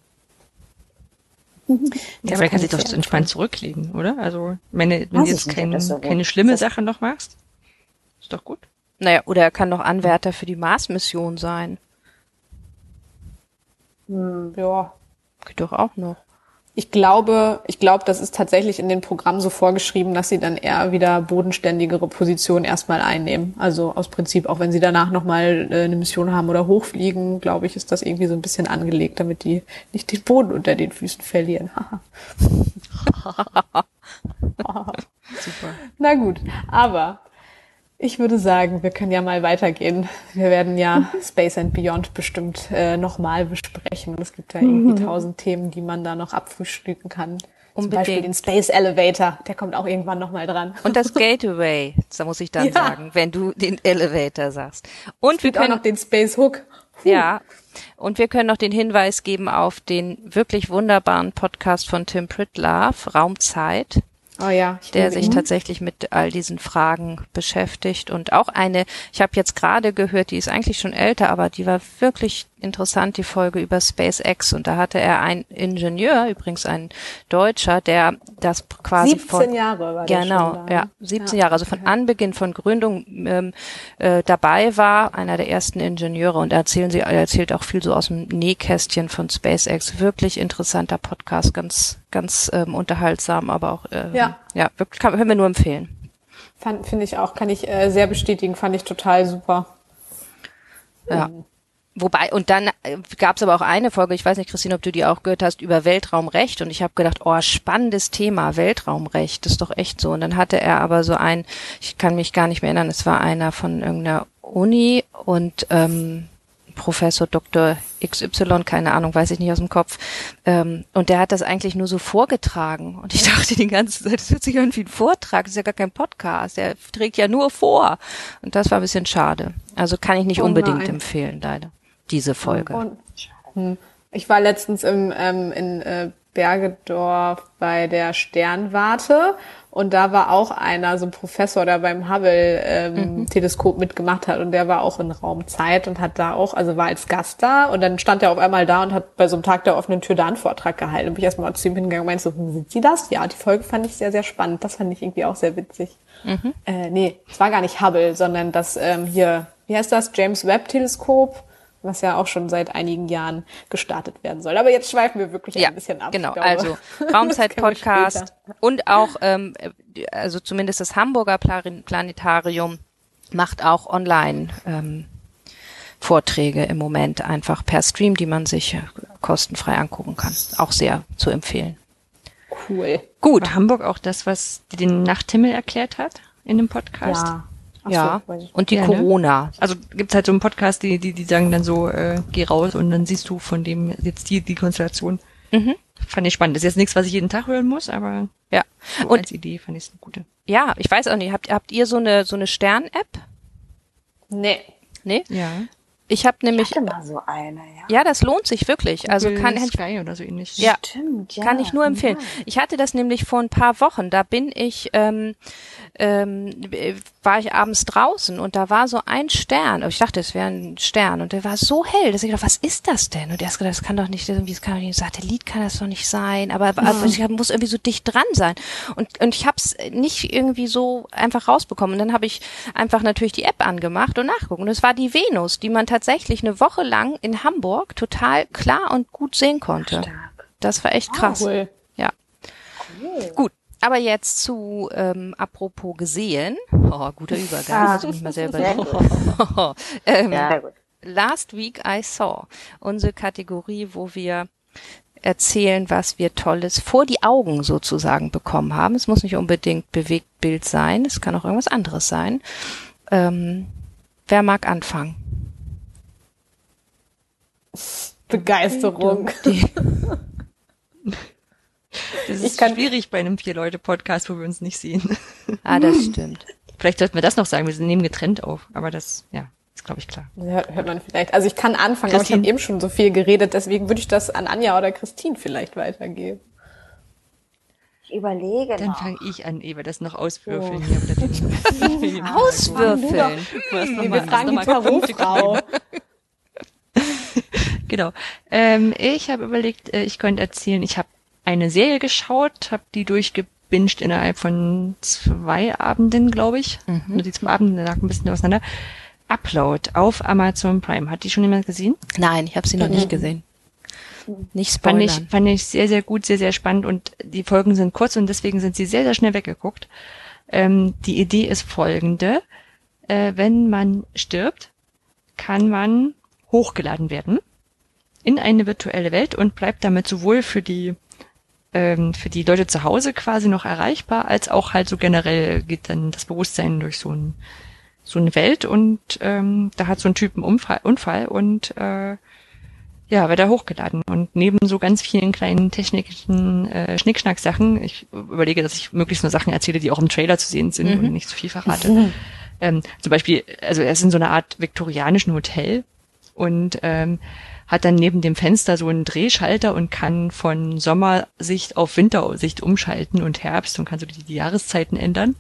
Ja, aber er kann sich doch entspannt zurücklegen, oder? Also, wenn du, wenn du jetzt kein, so keine schlimme Das- Sache noch machst, ist doch gut. Naja, oder er kann doch Anwärter für die Mars-Mission sein. Ja. Geht doch auch noch. Ich glaube, ich glaube, das ist tatsächlich in den Programmen so vorgeschrieben, dass sie dann eher wieder bodenständigere Positionen erstmal einnehmen. Also aus Prinzip, auch wenn sie danach nochmal äh, eine Mission haben oder hochfliegen, glaube ich, ist das irgendwie so ein bisschen angelegt, damit die nicht den Boden unter den Füßen verlieren. (laughs) (laughs) Super. Na gut, aber ich würde sagen, wir können ja mal weitergehen. Wir werden ja (laughs) Space and Beyond bestimmt äh, nochmal besprechen. Es gibt ja irgendwie tausend Themen, die man da noch abfrühstücken kann. Zum Beispiel Unbedingt. den Space Elevator, der kommt auch irgendwann nochmal dran. Und das (laughs) Gateway, da muss ich dann Ja. sagen, wenn du den Elevator sagst. Und wir gibt auch können noch den Space Hook. Ja. Und wir können noch den Hinweis geben auf den wirklich wunderbaren Podcast von Tim Pritlove, Raumzeit, Oh ja, der sich ihn. tatsächlich mit all diesen Fragen beschäftigt. Und auch eine, ich habe jetzt gerade gehört, die ist eigentlich schon älter, aber die war wirklich interessant, die Folge über SpaceX. Und da hatte er einen Ingenieur, übrigens ein Deutscher, der das quasi 17 von Jahre war Genau, da. ja, 17 Jahre, also von Anbeginn von Gründung ähm, äh, dabei war, einer der ersten Ingenieure und erzählen sie, er erzählt auch viel so aus dem Nähkästchen von SpaceX. Wirklich interessanter Podcast, ganz, ganz ähm, unterhaltsam, aber auch äh, Ja. ja, wirklich kann, können wir nur empfehlen. Finde ich auch, kann ich äh, sehr bestätigen, fand ich total super. Ja. Wobei, und dann gab es aber auch eine Folge, ich weiß nicht, Christine, ob du die auch gehört hast, über Weltraumrecht. Und ich habe gedacht, oh, spannendes Thema, Weltraumrecht, das ist doch echt so. Und dann hatte er aber so ein, ich kann mich gar nicht mehr erinnern, es war einer von irgendeiner Uni und ähm, Professor Dr. XY, keine Ahnung, weiß ich nicht aus dem Kopf. Ähm, und der hat das eigentlich nur so vorgetragen. Und ich (laughs) dachte die ganze Zeit, das hört sich an wie ein Vortrag, das ist ja gar kein Podcast. Der trägt ja nur vor. Und das war ein bisschen schade. Also kann ich nicht Oh unbedingt empfehlen, leider. Diese Folge. Und hm, ich war letztens im, ähm, in äh, Bergedorf bei der Sternwarte und da war auch einer, so ein Professor, der beim Hubble-Teleskop ähm, mhm. mitgemacht hat und der war auch in Raumzeit und hat da auch, also war als Gast da und dann stand er auf einmal da und hat bei so einem Tag der offenen Tür da einen Vortrag gehalten. Und bin ich erstmal zu ihm hingegangen und meinte so, hm, sind Sie das? Ja, die Folge fand ich sehr, sehr spannend. Das fand ich irgendwie auch sehr witzig. Mhm. Äh, nee, es war gar nicht Hubble, sondern das ähm, hier, wie heißt das? James Webb Teleskop was ja auch schon seit einigen Jahren gestartet werden soll. Aber jetzt schweifen wir wirklich ja, ein bisschen ab. Genau, also Raumzeit-Podcast (laughs) und auch, ähm, also zumindest das Hamburger Planetarium macht auch online ähm, Vorträge im Moment einfach per Stream, die man sich kostenfrei angucken kann. Auch sehr zu empfehlen. Cool. Gut. War Hamburg auch das, was den Nachthimmel erklärt hat in dem Podcast? Ja. Ach ja, so, und die ja, ne? Corona. Ne? Also gibt's halt so einen Podcast, die, die, die sagen dann so, äh, geh raus und dann siehst du von dem jetzt die, die Konstellation. Mhm. Fand ich spannend. Das ist jetzt nichts, was ich jeden Tag hören muss, aber ja. So und als Idee fand ich es eine gute. Ja, ich weiß auch nicht. Habt, habt ihr so eine so eine Stern-App? Nee. Nee? Ja. Ich habe nämlich. Ich hatte mal so eine, ja. Ja, das lohnt sich wirklich. Also kann Sky oder so ähnlich. Ja, Stimmt, ja. Kann ich nur empfehlen. Ja. Ich hatte das nämlich vor ein paar Wochen. Da bin ich ähm, ähm, war ich abends draußen und da war so ein Stern. Ich dachte, es wäre ein Stern und der war so hell, dass ich dachte, was ist das denn? Und er hat gesagt, das kann doch nicht irgendwie, das kann doch nicht ein Satellit, kann das doch nicht sein. Aber, aber mhm. ich muss irgendwie so dicht dran sein. Und und ich habe es nicht irgendwie so einfach rausbekommen. Und dann habe ich einfach natürlich die App angemacht und nachgucken. Und es war die Venus, die man tatsächlich eine Woche lang in Hamburg total klar und gut sehen konnte. Das war echt krass. Oh, cool. Ja. Cool. Gut, aber jetzt zu ähm, apropos gesehen. Oh, guter Übergang. Ah, muss ich mal selber (laughs) ähm, ja. Last Week I Saw. Unsere Kategorie, wo wir erzählen, was wir Tolles vor die Augen sozusagen bekommen haben. Es muss nicht unbedingt Bewegtbild sein, es kann auch irgendwas anderes sein. Ähm, wer mag anfangen? Begeisterung. Das ist schwierig bei einem Vier-Leute-Podcast, wo wir uns nicht sehen. Ah, das stimmt. Vielleicht sollten wir das noch sagen. Wir nehmen getrennt auf. Aber das, ja, ist, glaube ich, klar. Hört, hört man vielleicht. Also ich kann anfangen, Christine. aber ich habe eben schon so viel geredet. Deswegen würde ich das an Anja oder Christine vielleicht weitergeben. Ich überlege Dann fange ich an, Eva, das noch auswürfeln. Oh. auswürfeln? (laughs) Wir fragen die Tarotfrau. (laughs) genau. Ähm, ich habe überlegt, äh, ich könnte erzählen, ich habe eine Serie geschaut, habe die durchgebinged innerhalb von zwei Abenden, glaube ich. Mhm. Nur die zwei Abende lag ein bisschen auseinander. Upload auf Amazon Prime. Hat die schon jemand gesehen? Nein, ich habe sie noch mhm. nicht gesehen. Nicht spoilern. Fand ich, fand ich sehr, sehr gut, sehr, sehr spannend und die Folgen sind kurz und deswegen sind sie sehr, sehr schnell weggeguckt. Ähm, die Idee ist folgende. Äh, wenn man stirbt, kann man hochgeladen werden in eine virtuelle Welt und bleibt damit sowohl für die ähm, für die Leute zu Hause quasi noch erreichbar, als auch halt so generell geht dann das Bewusstsein durch so ein so eine Welt und ähm, da hat so ein Typ einen Unfall, Unfall und äh, ja, wird er hochgeladen. Und neben so ganz vielen kleinen technischen äh, Schnickschnack-Sachen, ich überlege, dass ich möglichst nur Sachen erzähle, die auch im Trailer zu sehen sind mhm. und nicht zu viel verrate. Mhm. Ähm, zum Beispiel, also er ist in so einer Art viktorianischen Hotel und ähm, hat dann neben dem Fenster so einen Drehschalter und kann von Sommersicht auf Wintersicht umschalten und Herbst und kann so die, Jahreszeiten ändern.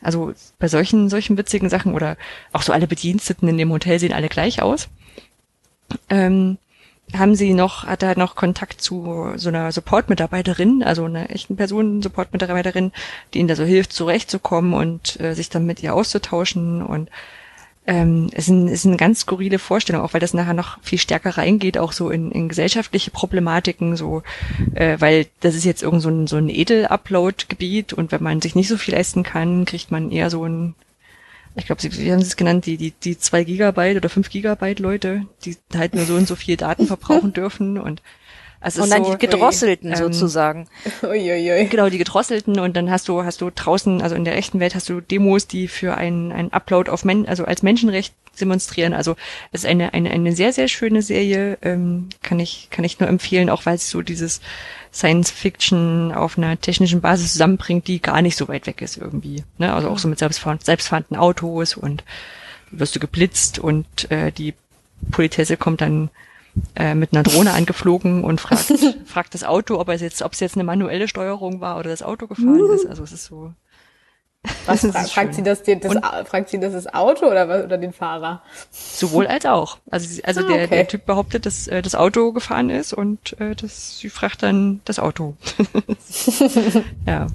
Also bei solchen, solchen witzigen Sachen oder auch so alle Bediensteten in dem Hotel sehen alle gleich aus. Ähm, haben sie noch, hat er noch Kontakt zu so einer Support-Mitarbeiterin, also einer echten Person, Support-Mitarbeiterin, die ihnen da so hilft, zurechtzukommen und äh, sich dann mit ihr auszutauschen und ähm, es, ist ein, ist eine ganz skurrile Vorstellung, auch weil das nachher noch viel stärker reingeht, auch so in, in gesellschaftliche Problematiken, so, äh, weil das ist jetzt irgend so ein, so ein Edel-Upload-Gebiet und wenn man sich nicht so viel leisten kann, kriegt man eher so ein, ich glaube, wie haben sie es genannt, die, die, die zwei Gigabyte oder fünf Gigabyte Leute, die halt nur so und so viel Daten verbrauchen (laughs) dürfen und also und dann so, die gedrosselten ähm, sozusagen. (laughs) Uiuiui. Genau, die gedrosselten und dann hast du hast du draußen, also in der echten Welt hast du Demos, die für einen einen Upload auf Men also als Menschenrecht demonstrieren. Also es ist eine eine eine sehr sehr schöne Serie, ähm, kann ich kann ich nur empfehlen, auch weil es so dieses Science Fiction auf einer technischen Basis zusammenbringt, die gar nicht so weit weg ist irgendwie. Ne? Also auch so mit selbstfahr selbstfahrenden Autos und wirst du geblitzt und äh, die Politesse kommt dann äh, mit einer Drohne angeflogen und fragt, (laughs) fragt das Auto, ob es jetzt, ob es jetzt eine manuelle Steuerung war oder das Auto gefahren ist. Also es ist so. (laughs) Was fra fragt sie das, das fragt sie das das Auto oder was, oder den Fahrer? Sowohl als auch. Also, also ah, der, okay. der Typ behauptet, dass äh, das Auto gefahren ist und äh, das, sie fragt dann das Auto. (laughs) ja.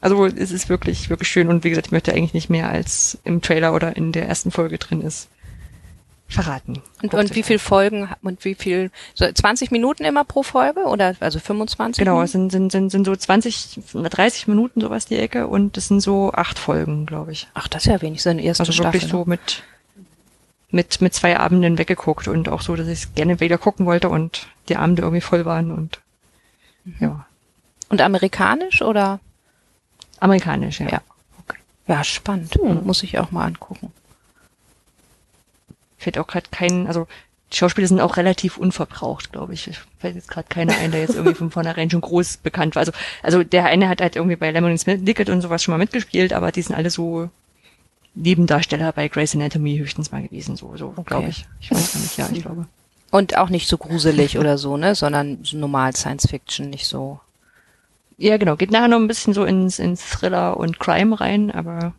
Also es ist wirklich, wirklich schön und wie gesagt, ich möchte eigentlich nicht mehr als im Trailer oder in der ersten Folge drin ist verraten. Und, und wie viel Folgen und wie viel, so 20 Minuten immer pro Folge oder also 25? Genau, es sind, sind, sind, sind so 20, 30 Minuten sowas die Ecke und es sind so acht Folgen, glaube ich. Ach, das ist ja wenig, so eine erste Also Staffel, wirklich ne? so mit, mit, mit zwei Abenden weggeguckt und auch so, dass ich es gerne wieder gucken wollte und die Abende irgendwie voll waren und mhm. ja. Und amerikanisch oder? Amerikanisch, ja. Ja, okay. ja spannend. Hm. Muss ich auch mal angucken fällt auch gerade kein, also die Schauspieler sind auch relativ unverbraucht, glaube ich. Fällt jetzt gerade keiner ein, der jetzt irgendwie von vornherein schon groß bekannt war. Also, also der eine hat halt irgendwie bei Lemon Snicket und sowas schon mal mitgespielt, aber die sind alle so Nebendarsteller bei Grey's Anatomy höchstens mal gewesen, so, so okay. glaube ich. Ich weiß gar nicht, ja, ich glaube. Und auch nicht so gruselig oder so, ne, sondern so normal Science Fiction, nicht so. Ja, genau. Geht nachher noch ein bisschen so ins, ins Thriller und Crime rein, aber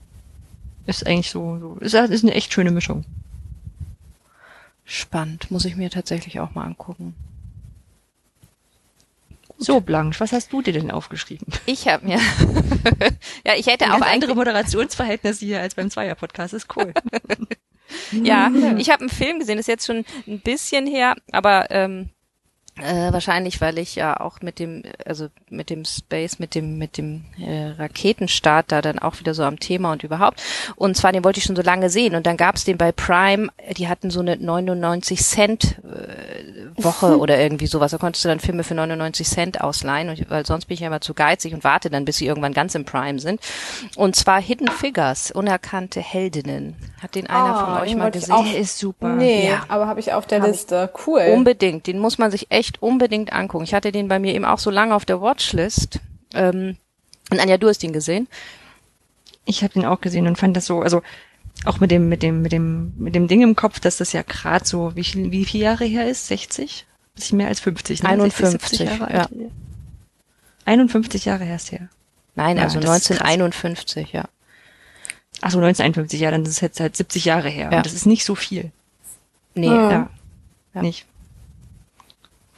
ist eigentlich so, so ist, ist eine echt schöne Mischung. Spannend, muss ich mir tatsächlich auch mal angucken. So, Blanche, was hast du dir denn aufgeschrieben? Ich habe mir. (laughs) ja, ich hätte auch andere Moderationsverhältnisse hier als beim Zweier-Podcast. Ist cool. (laughs) ja, ich habe einen Film gesehen, ist jetzt schon ein bisschen her, aber ähm, äh, wahrscheinlich, weil ich ja auch mit dem, also mit dem Space, mit dem, mit dem äh, Raketenstart da dann auch wieder so am Thema und überhaupt. Und zwar, den wollte ich schon so lange sehen. Und dann gab es den bei Prime, die hatten so eine 99 Cent äh, Woche (laughs) oder irgendwie sowas. Da konntest du dann Filme für 99 Cent ausleihen, und, weil sonst bin ich ja immer zu geizig und warte dann, bis sie irgendwann ganz im Prime sind. Und zwar Hidden Figures, unerkannte Heldinnen. Hat den einer oh, von euch mal gesehen? Der ist super. Nee, ja. aber habe ich auf der hab Liste. Cool. Unbedingt. Den muss man sich echt echt unbedingt angucken. Ich hatte den bei mir eben auch so lange auf der Watchlist. Ähm, und Anja, du hast ihn gesehen. Ich habe den auch gesehen und fand das so, also auch mit dem, mit dem, mit dem, mit dem Ding im Kopf, dass das ja gerade so, wie viel, wie viele Jahre her ist? 60? Bisschen mehr als 50, ne? 51, 60, Jahre ja. 51 Jahre her ist her. Nein, ja, also 1951, ja. Ach so, 1951, ja, dann ist es jetzt halt 70 Jahre her. Ja. Und das ist nicht so viel. Nee. Ja. ja. Nicht.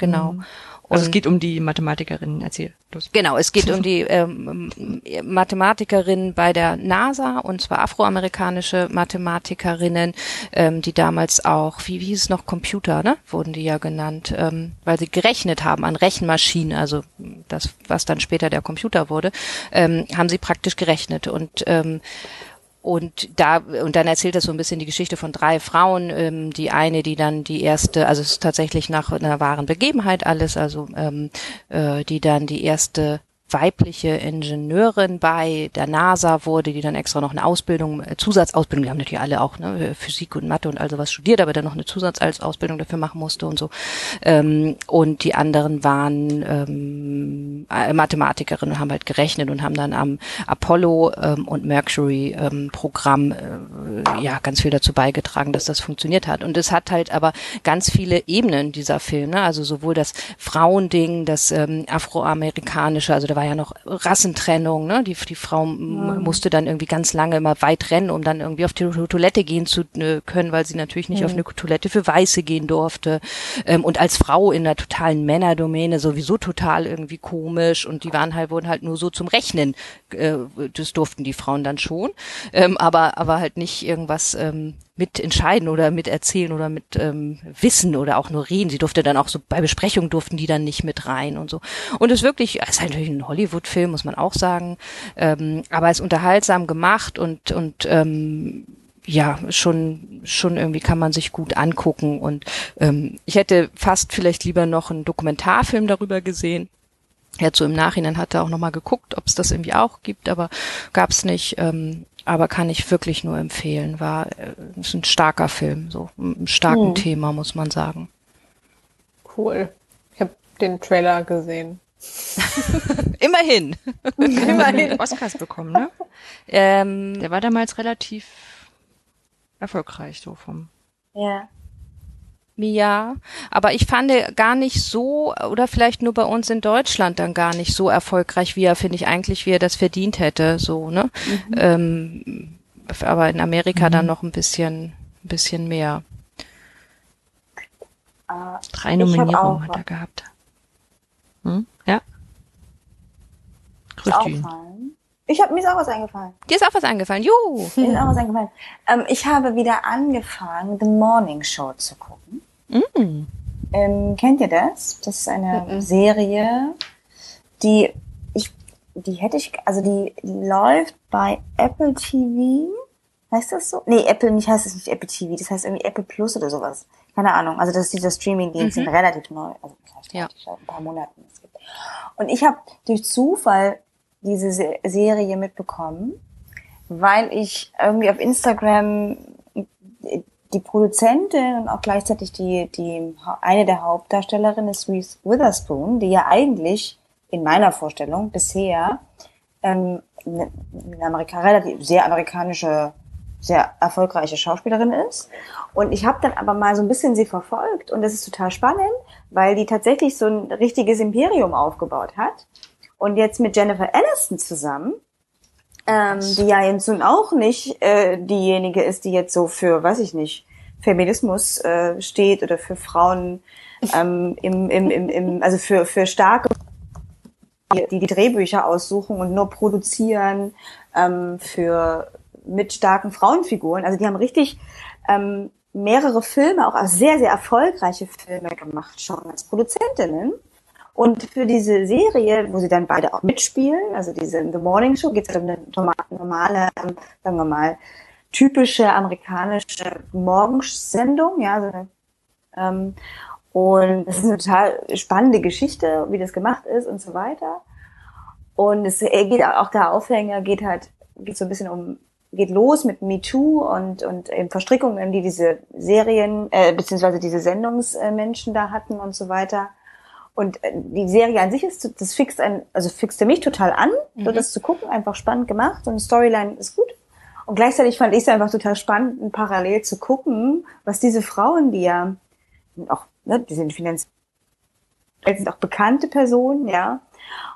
Genau. Mhm. Also es geht um die Mathematikerin, erzähl. Los. Genau, es geht um die (laughs) ähm, Mathematikerin bei der NASA und zwar afroamerikanische Mathematikerinnen, ähm, die damals auch, wie, wie hieß es noch, Computer, ne, wurden die ja genannt, ähm, weil sie gerechnet haben an Rechenmaschinen, also das, was dann später der Computer wurde, ähm, haben sie praktisch gerechnet und ähm, und da und dann erzählt er so ein bisschen die Geschichte von drei Frauen. Ähm, die eine, die dann die erste, also es ist tatsächlich nach einer wahren Begebenheit alles, also ähm, äh, die dann die erste weibliche Ingenieurin bei der NASA wurde, die dann extra noch eine Ausbildung, äh, Zusatzausbildung, die haben natürlich alle auch ne, Physik und Mathe und all sowas studiert, aber dann noch eine Zusatzausbildung dafür machen musste und so. Ähm, und die anderen waren ähm, äh, Mathematikerinnen und haben halt gerechnet und haben dann am Apollo ähm, und Mercury ähm, Programm äh, ja ganz viel dazu beigetragen, dass das funktioniert hat. Und es hat halt aber ganz viele Ebenen dieser Film, ne? also sowohl das Frauending, das ähm, afroamerikanische, also da war war ja noch Rassentrennung, ne? Die, die Frau ja. musste dann irgendwie ganz lange immer weit rennen, um dann irgendwie auf die Toilette gehen zu äh, können, weil sie natürlich nicht ja. auf eine Toilette für Weiße gehen durfte. Ähm, und als Frau in einer totalen Männerdomäne sowieso total irgendwie komisch und die waren halt, wurden halt nur so zum Rechnen. Äh, das durften die Frauen dann schon. Ähm, aber, aber halt nicht irgendwas ähm, mitentscheiden oder miterzählen oder mit ähm, wissen oder auch nur reden. Sie durfte dann auch so bei Besprechungen durften die dann nicht mit rein und so. Und es wirklich, es ist halt natürlich ein Hollywood-Film, muss man auch sagen, ähm, aber es ist unterhaltsam gemacht und und ähm, ja, schon, schon irgendwie kann man sich gut angucken. Und ähm, ich hätte fast vielleicht lieber noch einen Dokumentarfilm darüber gesehen. Jetzt so im Nachhinein hat er auch nochmal geguckt, ob es das irgendwie auch gibt, aber gab es nicht. Ähm, aber kann ich wirklich nur empfehlen. War äh, ist ein starker Film, so ein starken hm. Thema, muss man sagen. Cool. Ich habe den Trailer gesehen. (laughs) Immerhin. (laughs) Immerhin. Oscars bekommen, ne? (laughs) Ähm, Der war damals relativ erfolgreich, so vom. Ja. Ja, aber ich fand gar nicht so, oder vielleicht nur bei uns in Deutschland dann gar nicht so erfolgreich, wie er, finde ich eigentlich, wie er das verdient hätte, so, ne? Mhm. Ähm, aber in Amerika mhm. dann noch ein bisschen, ein bisschen mehr. Uh, Drei Nominierungen hat er gehabt. Hm? Ja. Grüß ich habe mir ist auch was eingefallen. Dir ist auch was eingefallen. Juhu. Mir ist auch was eingefallen. Ähm, ich habe wieder angefangen, The Morning Show zu gucken. Mm. Ähm, kennt ihr das? Das ist eine mm Serie, die ich, die hätte ich, also die, läuft bei Apple TV. Heißt das so? Nee, Apple nicht heißt es nicht Apple TV, das heißt irgendwie Apple Plus oder sowas. Keine Ahnung. Also das ist dieser Streaming-Dienst, mhm. relativ neu, also das heißt ja. ein paar Monaten. Und ich habe durch Zufall diese Serie mitbekommen, weil ich irgendwie auf Instagram die Produzentin und auch gleichzeitig die, die eine der Hauptdarstellerinnen ist Reese Witherspoon, die ja eigentlich in meiner Vorstellung bisher ähm, eine, eine Amerika relativ sehr amerikanische, sehr erfolgreiche Schauspielerin ist. Und ich habe dann aber mal so ein bisschen sie verfolgt und das ist total spannend, weil die tatsächlich so ein richtiges Imperium aufgebaut hat und jetzt mit Jennifer Aniston zusammen, ähm, die ja jetzt nun auch nicht äh, diejenige ist, die jetzt so für, weiß ich nicht, Feminismus äh, steht oder für Frauen ähm, im, im, im, im, also für, für starke, die die Drehbücher aussuchen und nur produzieren ähm, für mit starken Frauenfiguren. Also die haben richtig ähm, mehrere Filme, auch sehr, sehr erfolgreiche Filme gemacht, schon als Produzentinnen. Und für diese Serie, wo sie dann beide auch mitspielen, also diese The Morning Show, geht es um eine normale, sagen wir mal, typische amerikanische Morgensendung, ja, so eine, ähm, und das ist eine total spannende Geschichte, wie das gemacht ist und so weiter. Und es geht auch der Aufhänger geht halt, geht so ein bisschen um, geht los mit Me Too und, und eben Verstrickungen, die diese Serien, äh, beziehungsweise diese Sendungsmenschen da hatten und so weiter. Und äh, die Serie an sich ist, das fixt ein, also fixte mich total an, mhm. so das zu gucken, einfach spannend gemacht und die Storyline ist gut. Und gleichzeitig fand ich es einfach total spannend, parallel zu gucken, was diese Frauen, die ja auch, ne, die sind finanziell, sind auch bekannte Personen, ja,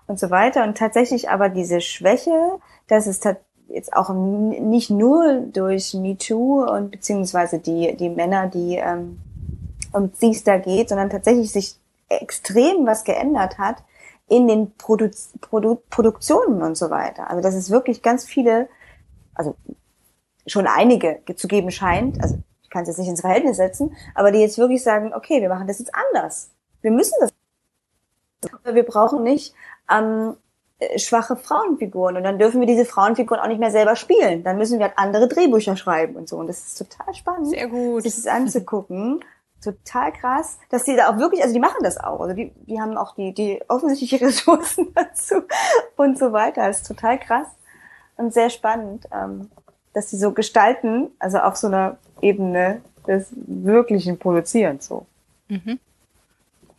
und so weiter. Und tatsächlich aber diese Schwäche, dass es jetzt auch nicht nur durch MeToo und beziehungsweise die, die Männer, die ähm, um sie es da geht, sondern tatsächlich sich extrem was geändert hat in den Produ Produ Produktionen und so weiter. Also dass es wirklich ganz viele, also schon einige zu geben scheint, also ich kann es jetzt nicht ins Verhältnis setzen, aber die jetzt wirklich sagen, okay, wir machen das jetzt anders. Wir müssen das. Wir brauchen nicht ähm, schwache Frauenfiguren und dann dürfen wir diese Frauenfiguren auch nicht mehr selber spielen. Dann müssen wir halt andere Drehbücher schreiben und so. Und das ist total spannend, Sehr gut. sich das anzugucken total krass, dass die da auch wirklich, also die machen das auch. Also die, die haben auch die, die offensichtliche (laughs) Ressourcen dazu und so weiter. Das ist total krass und sehr spannend, ähm, dass sie so gestalten, also auf so einer Ebene des wirklichen Produzierens so. Mhm.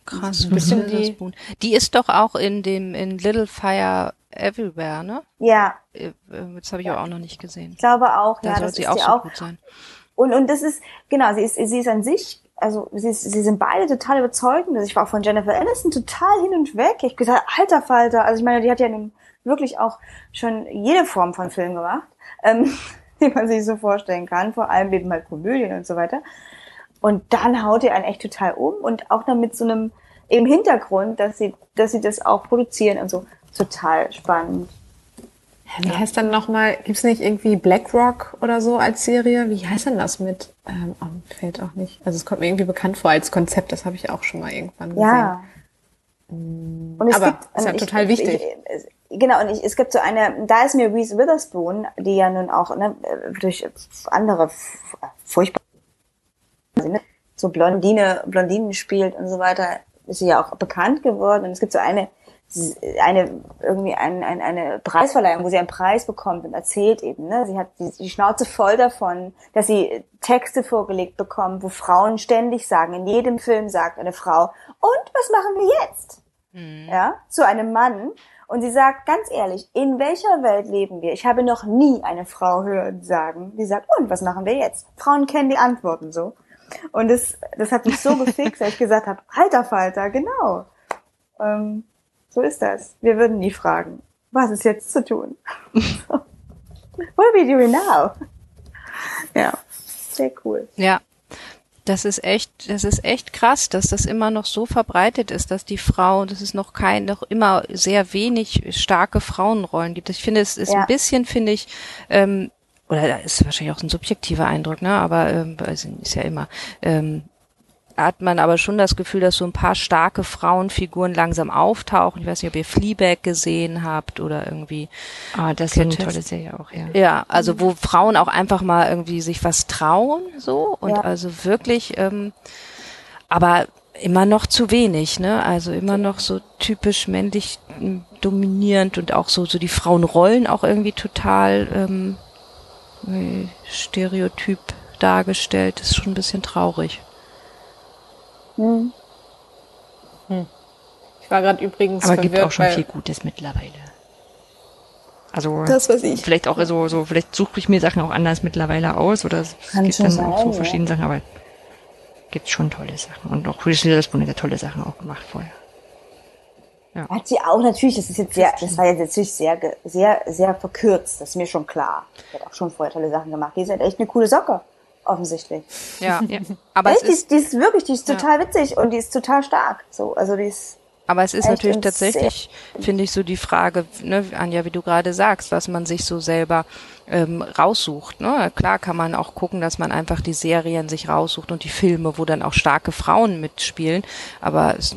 Krass, ein bisschen die, die ist doch auch in dem in Little Fire Everywhere, ne? Ja. Äh, das habe ich ja. auch noch nicht gesehen. Ich glaube auch, da ja, soll das sie auch so auch gut sein. Und und das ist genau, sie ist sie ist an sich also sie, sie sind beide total überzeugend. Also ich war auch von Jennifer Aniston total hin und weg. Ich gesagt, alter Falter. Also ich meine, die hat ja nun wirklich auch schon jede Form von Film gemacht, ähm, (laughs) die man sich so vorstellen kann. Vor allem eben halt Komödien und so weiter. Und dann haut ihr einen echt total um und auch dann mit so einem im Hintergrund, dass sie, dass sie das auch produzieren und so. Total spannend. Wie heißt dann nochmal, gibt's nicht irgendwie BlackRock oder so als Serie? Wie heißt denn das mit? Ähm, oh, fällt auch nicht. Also es kommt mir irgendwie bekannt vor als Konzept, das habe ich auch schon mal irgendwann gesehen. Ja. Und es Aber gibt, ist ja ich, total wichtig. Ich, ich, genau, und ich, es gibt so eine, da ist mir Reese Witherspoon, die ja nun auch ne, durch andere furchtbare so Blondine, Blondinen spielt und so weiter, ist sie ja auch bekannt geworden. Und es gibt so eine eine irgendwie ein, ein, eine Preisverleihung, wo sie einen Preis bekommt und erzählt eben, ne, sie hat die, die Schnauze voll davon, dass sie Texte vorgelegt bekommt, wo Frauen ständig sagen, in jedem Film sagt eine Frau, und was machen wir jetzt? Mhm. Ja, zu einem Mann. Und sie sagt ganz ehrlich, in welcher Welt leben wir? Ich habe noch nie eine Frau hören sagen, die sagt, und was machen wir jetzt? Frauen kennen die Antworten so. Und das, das hat mich so gefixt, (laughs) dass ich gesagt habe, Halter Falter, genau. Ähm, so ist das. Wir würden nie fragen, was ist jetzt zu tun? (laughs) What are we doing now? Ja, sehr cool. Ja, das ist echt, das ist echt krass, dass das immer noch so verbreitet ist, dass die Frau, dass es noch kein, noch immer sehr wenig starke Frauenrollen gibt. Ich finde, es ist ja. ein bisschen, finde ich, ähm, oder da ist wahrscheinlich auch ein subjektiver Eindruck, ne? Aber ähm, also ist ja immer. Ähm, hat man aber schon das Gefühl, dass so ein paar starke Frauenfiguren langsam auftauchen. Ich weiß nicht, ob ihr Fleabag gesehen habt oder irgendwie. Ah, das ist eine tolle Serie auch, ja. Ja, also wo Frauen auch einfach mal irgendwie sich was trauen, so und ja. also wirklich, ähm, aber immer noch zu wenig, ne? Also immer noch so typisch männlich hm, dominierend und auch so so die Frauenrollen auch irgendwie total ähm, Stereotyp dargestellt. Das ist schon ein bisschen traurig. Hm. Hm. Ich war gerade übrigens Aber gibt auch schon viel Gutes mittlerweile. Also das, was ich. vielleicht auch so, so vielleicht suche ich mir Sachen auch anders mittlerweile aus oder es Kann gibt dann sein, auch so ja. verschiedene Sachen, aber gibt schon tolle Sachen und auch Reese Witherspoon hat ja tolle Sachen auch gemacht vorher. Hat sie auch natürlich, das ist jetzt sehr, das war jetzt natürlich sehr, sehr, sehr verkürzt, das ist mir schon klar. Sie hat auch schon vorher tolle Sachen gemacht. Die ist halt echt eine coole Socke, offensichtlich. Ja, (laughs) aber es Echt, die, ist die ist wirklich, die ist total witzig und die ist total stark. So, also die ist, Aber es ist Echt natürlich tatsächlich, finde ich, so die Frage, ne, Anja, wie du gerade sagst, was man sich so selber ähm, raussucht. Ne? Klar kann man auch gucken, dass man einfach die Serien sich raussucht und die Filme, wo dann auch starke Frauen mitspielen. Aber es,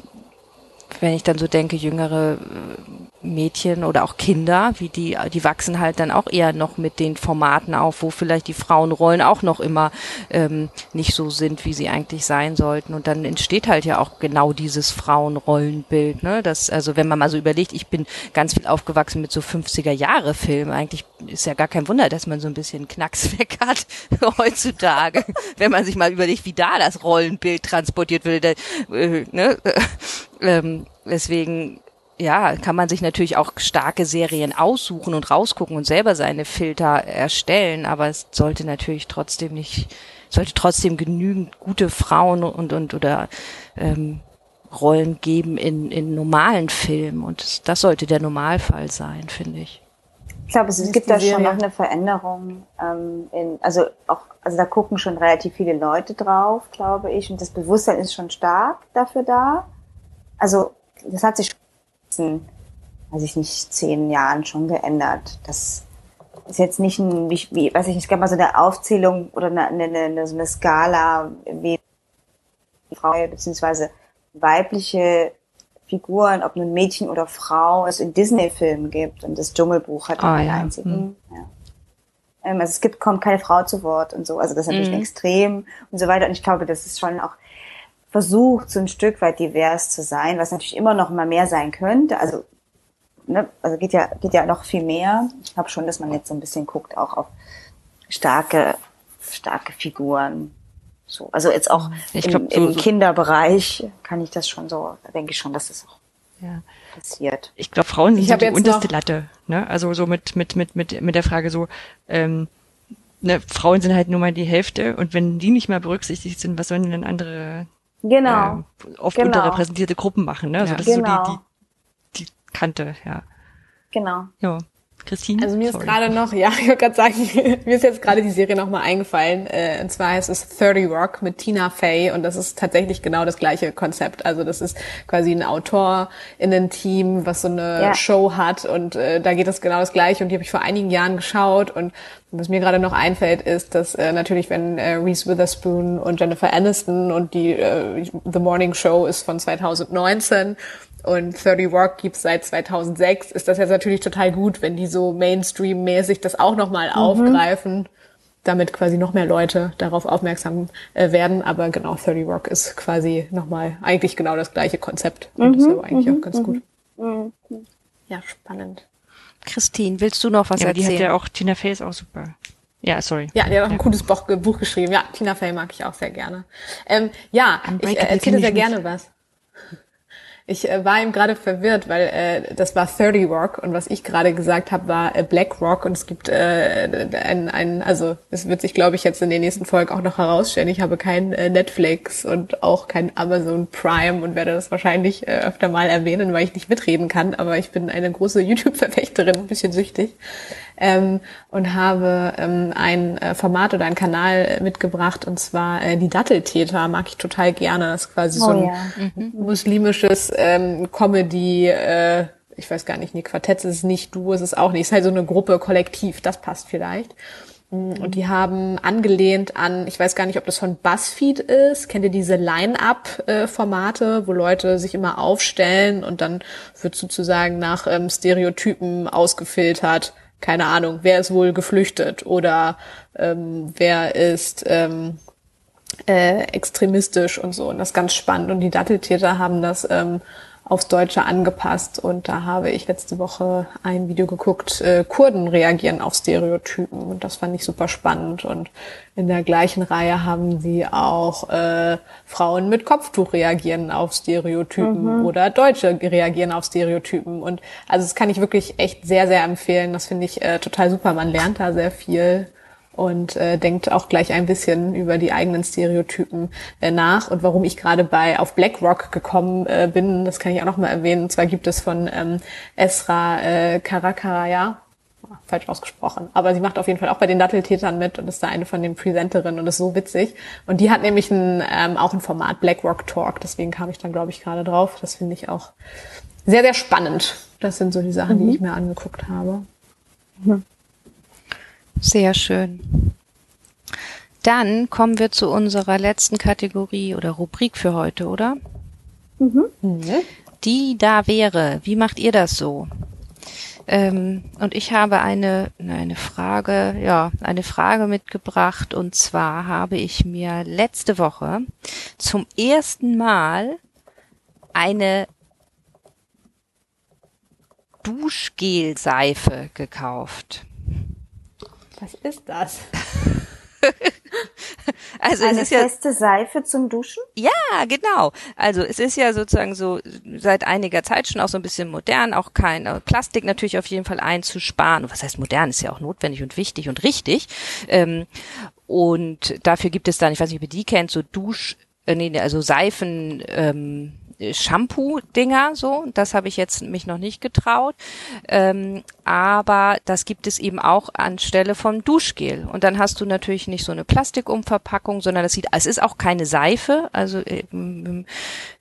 wenn ich dann so denke, jüngere äh, Mädchen oder auch Kinder, wie die, die wachsen halt dann auch eher noch mit den Formaten auf, wo vielleicht die Frauenrollen auch noch immer ähm, nicht so sind, wie sie eigentlich sein sollten. Und dann entsteht halt ja auch genau dieses Frauenrollenbild. Ne? Das, also wenn man mal so überlegt, ich bin ganz viel aufgewachsen mit so 50er Jahre Filmen. Eigentlich ist ja gar kein Wunder, dass man so ein bisschen Knacks (laughs) weg hat heutzutage, wenn man sich mal überlegt, wie da das Rollenbild transportiert wird. Äh, ne? (laughs) ähm, deswegen ja, kann man sich natürlich auch starke Serien aussuchen und rausgucken und selber seine Filter erstellen, aber es sollte natürlich trotzdem nicht, sollte trotzdem genügend gute Frauen und und oder ähm, Rollen geben in, in normalen Filmen und das, das sollte der Normalfall sein, finde ich. ich glaube, es ist gibt da schon Serie. noch eine Veränderung. Ähm, in, also auch, also da gucken schon relativ viele Leute drauf, glaube ich, und das Bewusstsein ist schon stark dafür da. Also das hat sich schon, weiß ich nicht, zehn Jahren schon geändert. Das ist jetzt nicht ein, wie, wie weiß ich nicht, es gab mal so eine Aufzählung oder eine, eine, eine, so eine Skala, wie Frau beziehungsweise weibliche Figuren, ob nun Mädchen oder Frau, es in Disney-Filmen gibt. Und das Dschungelbuch hat Ah, einen ja. einzigen. Ja. Ähm, also es gibt, kommt keine Frau zu Wort und so. Also das ist natürlich Mhm. Extrem und so weiter. Und ich glaube, das ist schon auch versucht, so ein Stück weit divers zu sein, was natürlich immer noch mal mehr sein könnte. Also, ne, also geht ja, geht ja noch viel mehr. Ich glaube schon, dass man jetzt so ein bisschen guckt, auch auf starke, starke Figuren. So, also jetzt auch Ich im, glaub, so- im so- Kinderbereich kann ich das schon so, da denke ich schon, dass das auch Ja. passiert. Ich glaube, Frauen sind hab die unterste Latte. Ne? Also so mit, mit, mit, mit, mit der Frage so, ähm, ne, Frauen sind halt nur mal die Hälfte und wenn die nicht mal berücksichtigt sind, was sollen denn andere Genau. äh, oft Genau. unterrepräsentierte Gruppen machen? Ne? Also Ja. das ist Genau. so die, die, die Kante, ja. Genau. Ja. Christine? Also mir ist gerade noch, ja, (laughs) ich wollte gerade sagen, (laughs) mir ist jetzt gerade die Serie nochmal eingefallen. Äh, und zwar heißt es 30 Rock mit Tina Fey und das ist tatsächlich genau das gleiche Konzept. Also das ist quasi ein AutorInnen-Team, was so eine Ja. Show hat und äh, da geht es genau das gleiche und die habe ich vor einigen Jahren geschaut und was mir gerade noch einfällt, ist, dass äh, natürlich, wenn äh, Reese Witherspoon und Jennifer Aniston und die äh, The Morning Show ist von 2019 und 30 Rock gibt's seit 2006, ist das jetzt natürlich total gut, wenn die so Mainstream-mäßig das auch nochmal aufgreifen, damit quasi noch mehr Leute darauf aufmerksam äh, werden. Aber genau, 30 Rock ist quasi nochmal eigentlich genau das gleiche Konzept. Und das ist aber eigentlich auch ganz gut. Ja, spannend. Christine, willst du noch was ja, aber die erzählen? hat ja auch, Tina Fey ist auch super. Ja, sorry. Ja, der hat auch ein cooles Buch, Buch geschrieben. Ja, Tina Fey mag ich auch sehr gerne. Ähm, ja, ich äh, erzähle sehr gerne was. Ich äh, war eben gerade verwirrt, weil äh, das war 30 Rock und was ich gerade gesagt habe, war äh, Black Rock und es gibt äh, ein, ein, also es wird sich, glaube ich, jetzt in den nächsten Folgen auch noch herausstellen. Ich habe kein äh, Netflix und auch kein Amazon Prime und werde das wahrscheinlich äh, öfter mal erwähnen, weil ich nicht mitreden kann, aber ich bin eine große (laughs) YouTube-Verfechterin, ein bisschen süchtig ähm, und habe ähm, ein äh, Format oder einen Kanal mitgebracht und zwar äh, die Datteltäter mag ich total gerne. Das ist quasi oh, so ein ja. Mhm. muslimisches ähm, Comedy, äh, ich weiß gar nicht, nee, Quartett ist es nicht, du ist es auch nicht, es ist halt so eine Gruppe, Kollektiv, das passt vielleicht. Mm, und die haben angelehnt an, ich weiß gar nicht, ob das von BuzzFeed ist. Kennt ihr diese Line-Up-Formate, wo Leute sich immer aufstellen und dann wird sozusagen nach ähm, Stereotypen ausgefiltert, keine Ahnung, wer ist wohl geflüchtet oder ähm, wer ist ähm, äh, extremistisch und so. Und das ist ganz spannend. Und die Datteltäter haben das ähm, aufs Deutsche angepasst. Und da habe ich letzte Woche ein Video geguckt, äh, Kurden reagieren auf Stereotypen. Und das fand ich super spannend. Und in der gleichen Reihe haben sie auch äh, Frauen mit Kopftuch reagieren auf Stereotypen mhm. oder Deutsche reagieren auf Stereotypen. Und also das kann ich wirklich echt sehr, sehr empfehlen. Das finde ich äh, total super. Man lernt da sehr viel und äh, denkt auch gleich ein bisschen über die eigenen Stereotypen äh, nach und warum ich gerade bei auf BlackRock gekommen äh, bin, das kann ich auch noch mal erwähnen. Und zwar gibt es von ähm, Esra äh, Karakaraya, falsch ausgesprochen, aber sie macht auf jeden Fall auch bei den Datteltätern mit und ist da eine von den Presenterinnen und ist so witzig. Und die hat nämlich ein, ähm, auch ein Format BlackRock Talk, deswegen kam ich dann glaube ich gerade drauf. Das finde ich auch sehr sehr spannend. Das sind so die Sachen, mhm. die ich mir angeguckt habe. Mhm. Sehr schön. Dann kommen wir zu unserer letzten Kategorie oder Rubrik für heute, oder? Mhm. Die da wäre. Wie macht ihr das so? Ähm, und ich habe eine, eine Frage, ja, eine Frage mitgebracht. Und zwar habe ich mir letzte Woche zum ersten Mal eine Duschgelseife gekauft. Was ist das? (laughs) also Eine es ist feste ja, Seife zum Duschen? Ja, genau. Also es ist ja sozusagen so seit einiger Zeit schon auch so ein bisschen modern, auch kein äh, Plastik natürlich auf jeden Fall einzusparen. Was heißt modern? Ist ja auch notwendig und wichtig und richtig. Ähm, und dafür gibt es dann, ich weiß nicht, ob ihr die kennt, so Dusch, äh, nee, also Seifen, ähm, Shampoo-Dinger, so. Das habe ich jetzt mich noch nicht getraut. Ähm, aber das gibt es eben auch anstelle von Duschgel. Und dann hast du natürlich nicht so eine Plastikumverpackung, sondern das sieht, es ist auch keine Seife, also äh,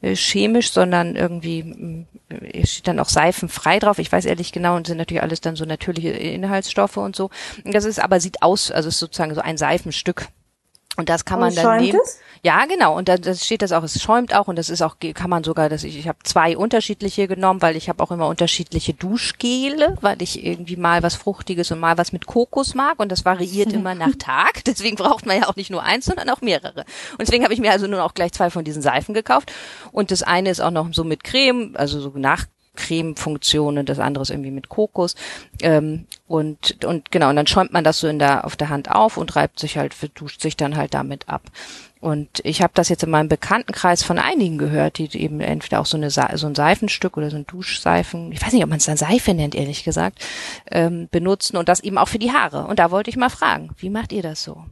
äh, chemisch, sondern irgendwie äh, steht dann auch seifenfrei drauf. Ich weiß ehrlich genau, und sind natürlich alles dann so natürliche Inhaltsstoffe und so. Das ist aber sieht aus, also ist sozusagen so ein Seifenstück. Und das kann man dann nehmen. Es? Ja, genau. Und da das steht das auch. Es schäumt auch und das ist auch kann man sogar. dass ich ich habe zwei unterschiedliche genommen, weil ich habe auch immer unterschiedliche Duschgele, weil ich irgendwie mal was fruchtiges und mal was mit Kokos mag und das variiert (laughs) immer nach Tag. Deswegen braucht man ja auch nicht nur eins, sondern auch mehrere. Und deswegen habe ich mir also nun auch gleich zwei von diesen Seifen gekauft. Und das eine ist auch noch so mit Creme, also so nach Creme-Funktion das andere ist irgendwie mit Kokos. Ähm, und, und genau, und dann schäumt man das so in der, auf der Hand auf und reibt sich halt, duscht sich dann halt damit ab. Und ich habe das jetzt in meinem Bekanntenkreis von einigen gehört, die eben entweder auch so, eine, so ein Seifenstück oder so ein Duschseifen, ich weiß nicht, ob man es dann Seife nennt, ehrlich gesagt, ähm, benutzen und das eben auch für die Haare. Und da wollte ich mal fragen, wie macht ihr das so?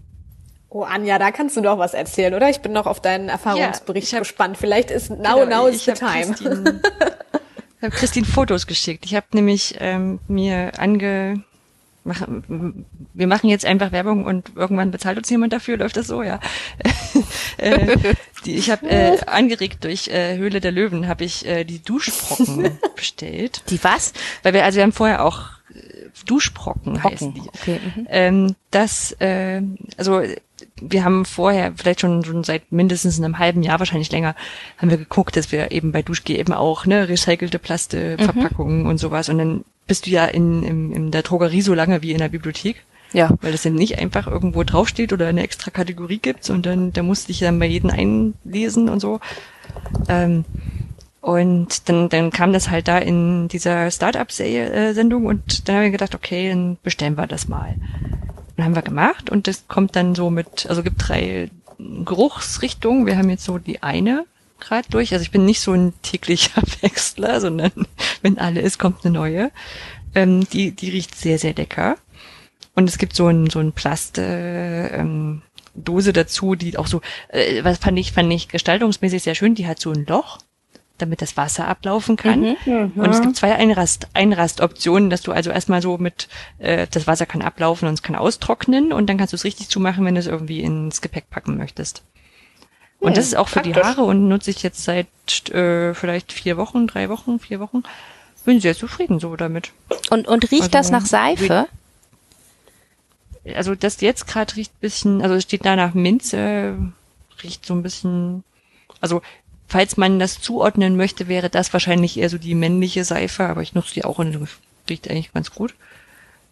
Oh, Anja, da kannst du doch was erzählen, oder? Ich bin noch auf deinen Erfahrungsbericht ja, hab, gespannt. Vielleicht ist now, genau, now is the time. (laughs) Ich habe Christine Fotos geschickt. Ich habe nämlich ähm, mir ange mach, wir machen jetzt einfach Werbung und irgendwann bezahlt uns jemand dafür, läuft das so, ja. (laughs) äh, die, ich habe äh, angeregt durch äh, Höhle der Löwen habe ich äh, die Duschbrocken (laughs) bestellt. Die was? Weil wir also wir haben vorher auch äh, Duschbrocken Brocken. heißen die. Okay, mhm. ähm, das äh, also wir haben vorher, vielleicht schon, schon seit mindestens einem halben Jahr, wahrscheinlich länger, haben wir geguckt, dass wir eben bei Duschgel eben auch ne, recycelte Plasteverpackungen mhm. und sowas. Und dann bist du ja in, in, in der Drogerie so lange wie in der Bibliothek. Ja. Weil das dann nicht einfach irgendwo draufsteht oder eine extra Kategorie gibt, sondern da musste ich dann bei jedem einlesen und so. Ähm, und dann, dann kam das halt da in dieser Startup-Sendung und dann habe ich gedacht, okay, dann bestellen wir das mal. Und haben wir gemacht und das kommt dann so mit, also gibt drei Geruchsrichtungen. Wir haben jetzt so die eine gerade durch. Also ich bin nicht so ein täglicher (laughs) Wechsler, sondern (laughs) wenn alle ist, kommt eine neue. Ähm, die, die riecht sehr, sehr lecker. Und es gibt so ein, so ein Plast, äh, ähm, Dose dazu, die auch so, äh, was fand ich, fand ich gestaltungsmäßig sehr schön, die hat so ein Loch, damit das Wasser ablaufen kann. Mhm, mhm. und es gibt zwei Einrast, Einrastoptionen, dass du also erstmal so mit, äh, das Wasser kann ablaufen und es kann austrocknen und dann kannst du es richtig zumachen, wenn du es irgendwie ins Gepäck packen möchtest. Und das ist auch für Praktisch. die Haare und nutze ich jetzt seit äh, vielleicht vier Wochen, drei Wochen, vier Wochen. Bin sehr zufrieden so damit. Und, und riecht also, das nach Seife? Also das jetzt gerade riecht bisschen, also es steht da nach Minze, riecht so ein bisschen, also falls man das zuordnen möchte, wäre das wahrscheinlich eher so die männliche Seife, aber ich nutze die auch und riecht eigentlich ganz gut.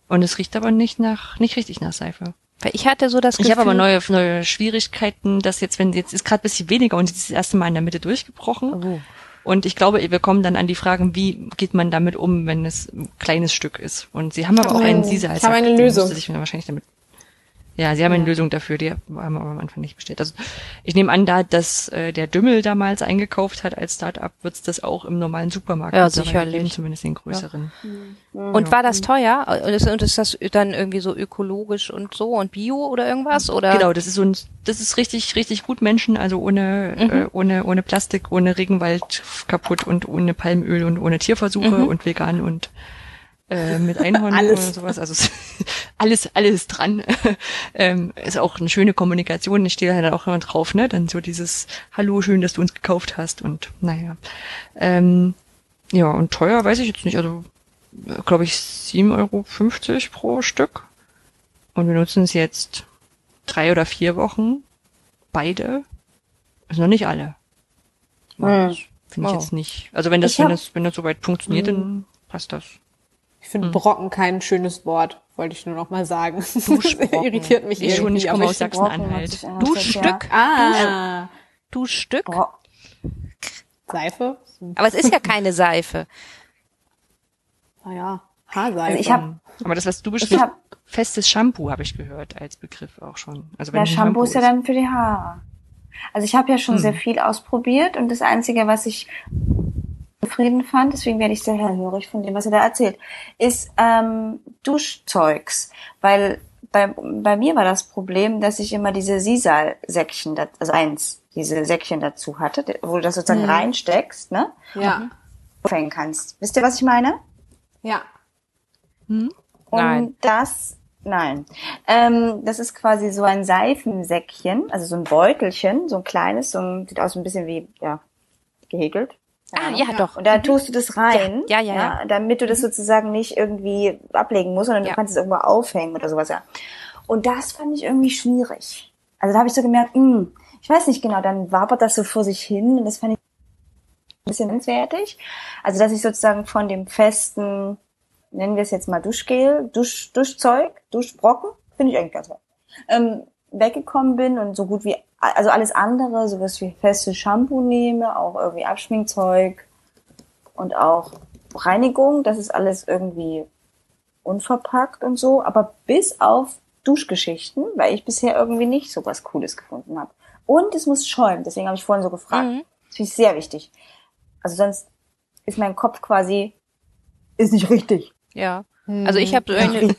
Und es riecht aber nicht nach, nicht richtig nach Seife. Weil ich hatte so das Gefühl. Ich habe aber neue, neue Schwierigkeiten, dass jetzt, wenn jetzt ist gerade bisschen weniger und jetzt ist das erste Mal in der Mitte durchgebrochen. Oh. Und ich glaube, wir kommen dann an die Fragen, wie geht man damit um, wenn es ein kleines Stück ist. Und sie haben aber auch einen als Ich habe eine Lösung. Sich wahrscheinlich damit ja, sie haben eine Lösung dafür, die haben wir am Anfang nicht bestellt. Also ich nehme an, da dass äh, der Dümmel damals eingekauft hat als Startup, wird es das auch im normalen Supermarkt ja, sicherlich. geben, zumindest den größeren. Ja. Und war das teuer? Und ist das dann irgendwie so ökologisch und so und Bio oder irgendwas? Oder? Genau, das ist so ein, das ist richtig, richtig gut Menschen, also ohne, mhm. äh, ohne, ohne Plastik, ohne Regenwald kaputt und ohne Palmöl und ohne Tierversuche mhm. und vegan und äh, mit Einhorn (laughs) alles. oder sowas. Also (laughs) alles, alles dran. (laughs) ähm, ist auch eine schöne Kommunikation. Ich stehe halt auch immer drauf, ne? Dann so dieses Hallo, schön, dass du uns gekauft hast und naja. Ähm, ja, und teuer weiß ich jetzt nicht. Also glaube ich 7,50 Euro pro Stück. Und wir nutzen es jetzt drei oder vier Wochen. Beide. Also noch nicht alle. Hm. Finde ich oh. jetzt nicht. Also wenn das, ich wenn das, wenn das soweit funktioniert, hm. dann passt das. Ich finde hm. Brocken kein schönes Wort, wollte ich nur noch mal sagen. (laughs) irritiert mich ich schon, ich komme aus Sachsen-Anhalt. Du Stück. Ah. Du Stück. Bro Seife? Aber es ist ja keine Seife. Naja, Haarseife. Also ich hab, Aber das, was du beschreibst, festes Shampoo habe ich gehört als Begriff auch schon. Also wenn ja, Shampoo, Shampoo ist ja dann für die Haare. Also ich habe ja schon hm. sehr viel ausprobiert und das Einzige, was ich zufrieden fand, deswegen werde ich sehr hellhörig von dem, was er da erzählt, ist ähm, Duschzeugs. Weil bei, bei mir war das Problem, dass ich immer diese Sisal-Säckchen, also eins, diese Säckchen dazu hatte, wo du das sozusagen mhm. reinsteckst, ne? Ja. Aufhängen kannst. Wisst ihr, was ich meine? Ja. Hm? Und nein. das, nein. Ähm, das ist quasi so ein Seifensäckchen, also so ein Beutelchen, so ein kleines, so ein, sieht aus ein bisschen wie, ja, gehäkelt. Ah, ja, ja, doch. Und da mhm. tust du das rein, ja, ja, ja, ja. damit du das mhm. sozusagen nicht irgendwie ablegen musst, sondern du kannst es irgendwo aufhängen oder sowas, ja. Und das fand ich irgendwie schwierig. Also da habe ich so gemerkt, mh, hm, ich weiß nicht genau, dann wabert das so vor sich hin und das fand ich ein bisschen grenzwertig. Also dass ich sozusagen von dem festen, nennen wir es jetzt mal Duschgel, Dusch, Duschzeug, Duschbrocken, finde ich eigentlich ganz toll, ähm, weggekommen bin und so gut wie also alles andere, sowas wie festes Shampoo nehme, auch irgendwie Abschminkzeug und auch Reinigung, das ist alles irgendwie unverpackt und so, aber bis auf Duschgeschichten, weil ich bisher irgendwie nicht so was Cooles gefunden habe. Und es muss schäumen, deswegen habe ich vorhin so gefragt. Mhm. Das finde ich sehr wichtig. Also sonst ist mein Kopf quasi, ist nicht richtig. Ja. Also ich habe so eine,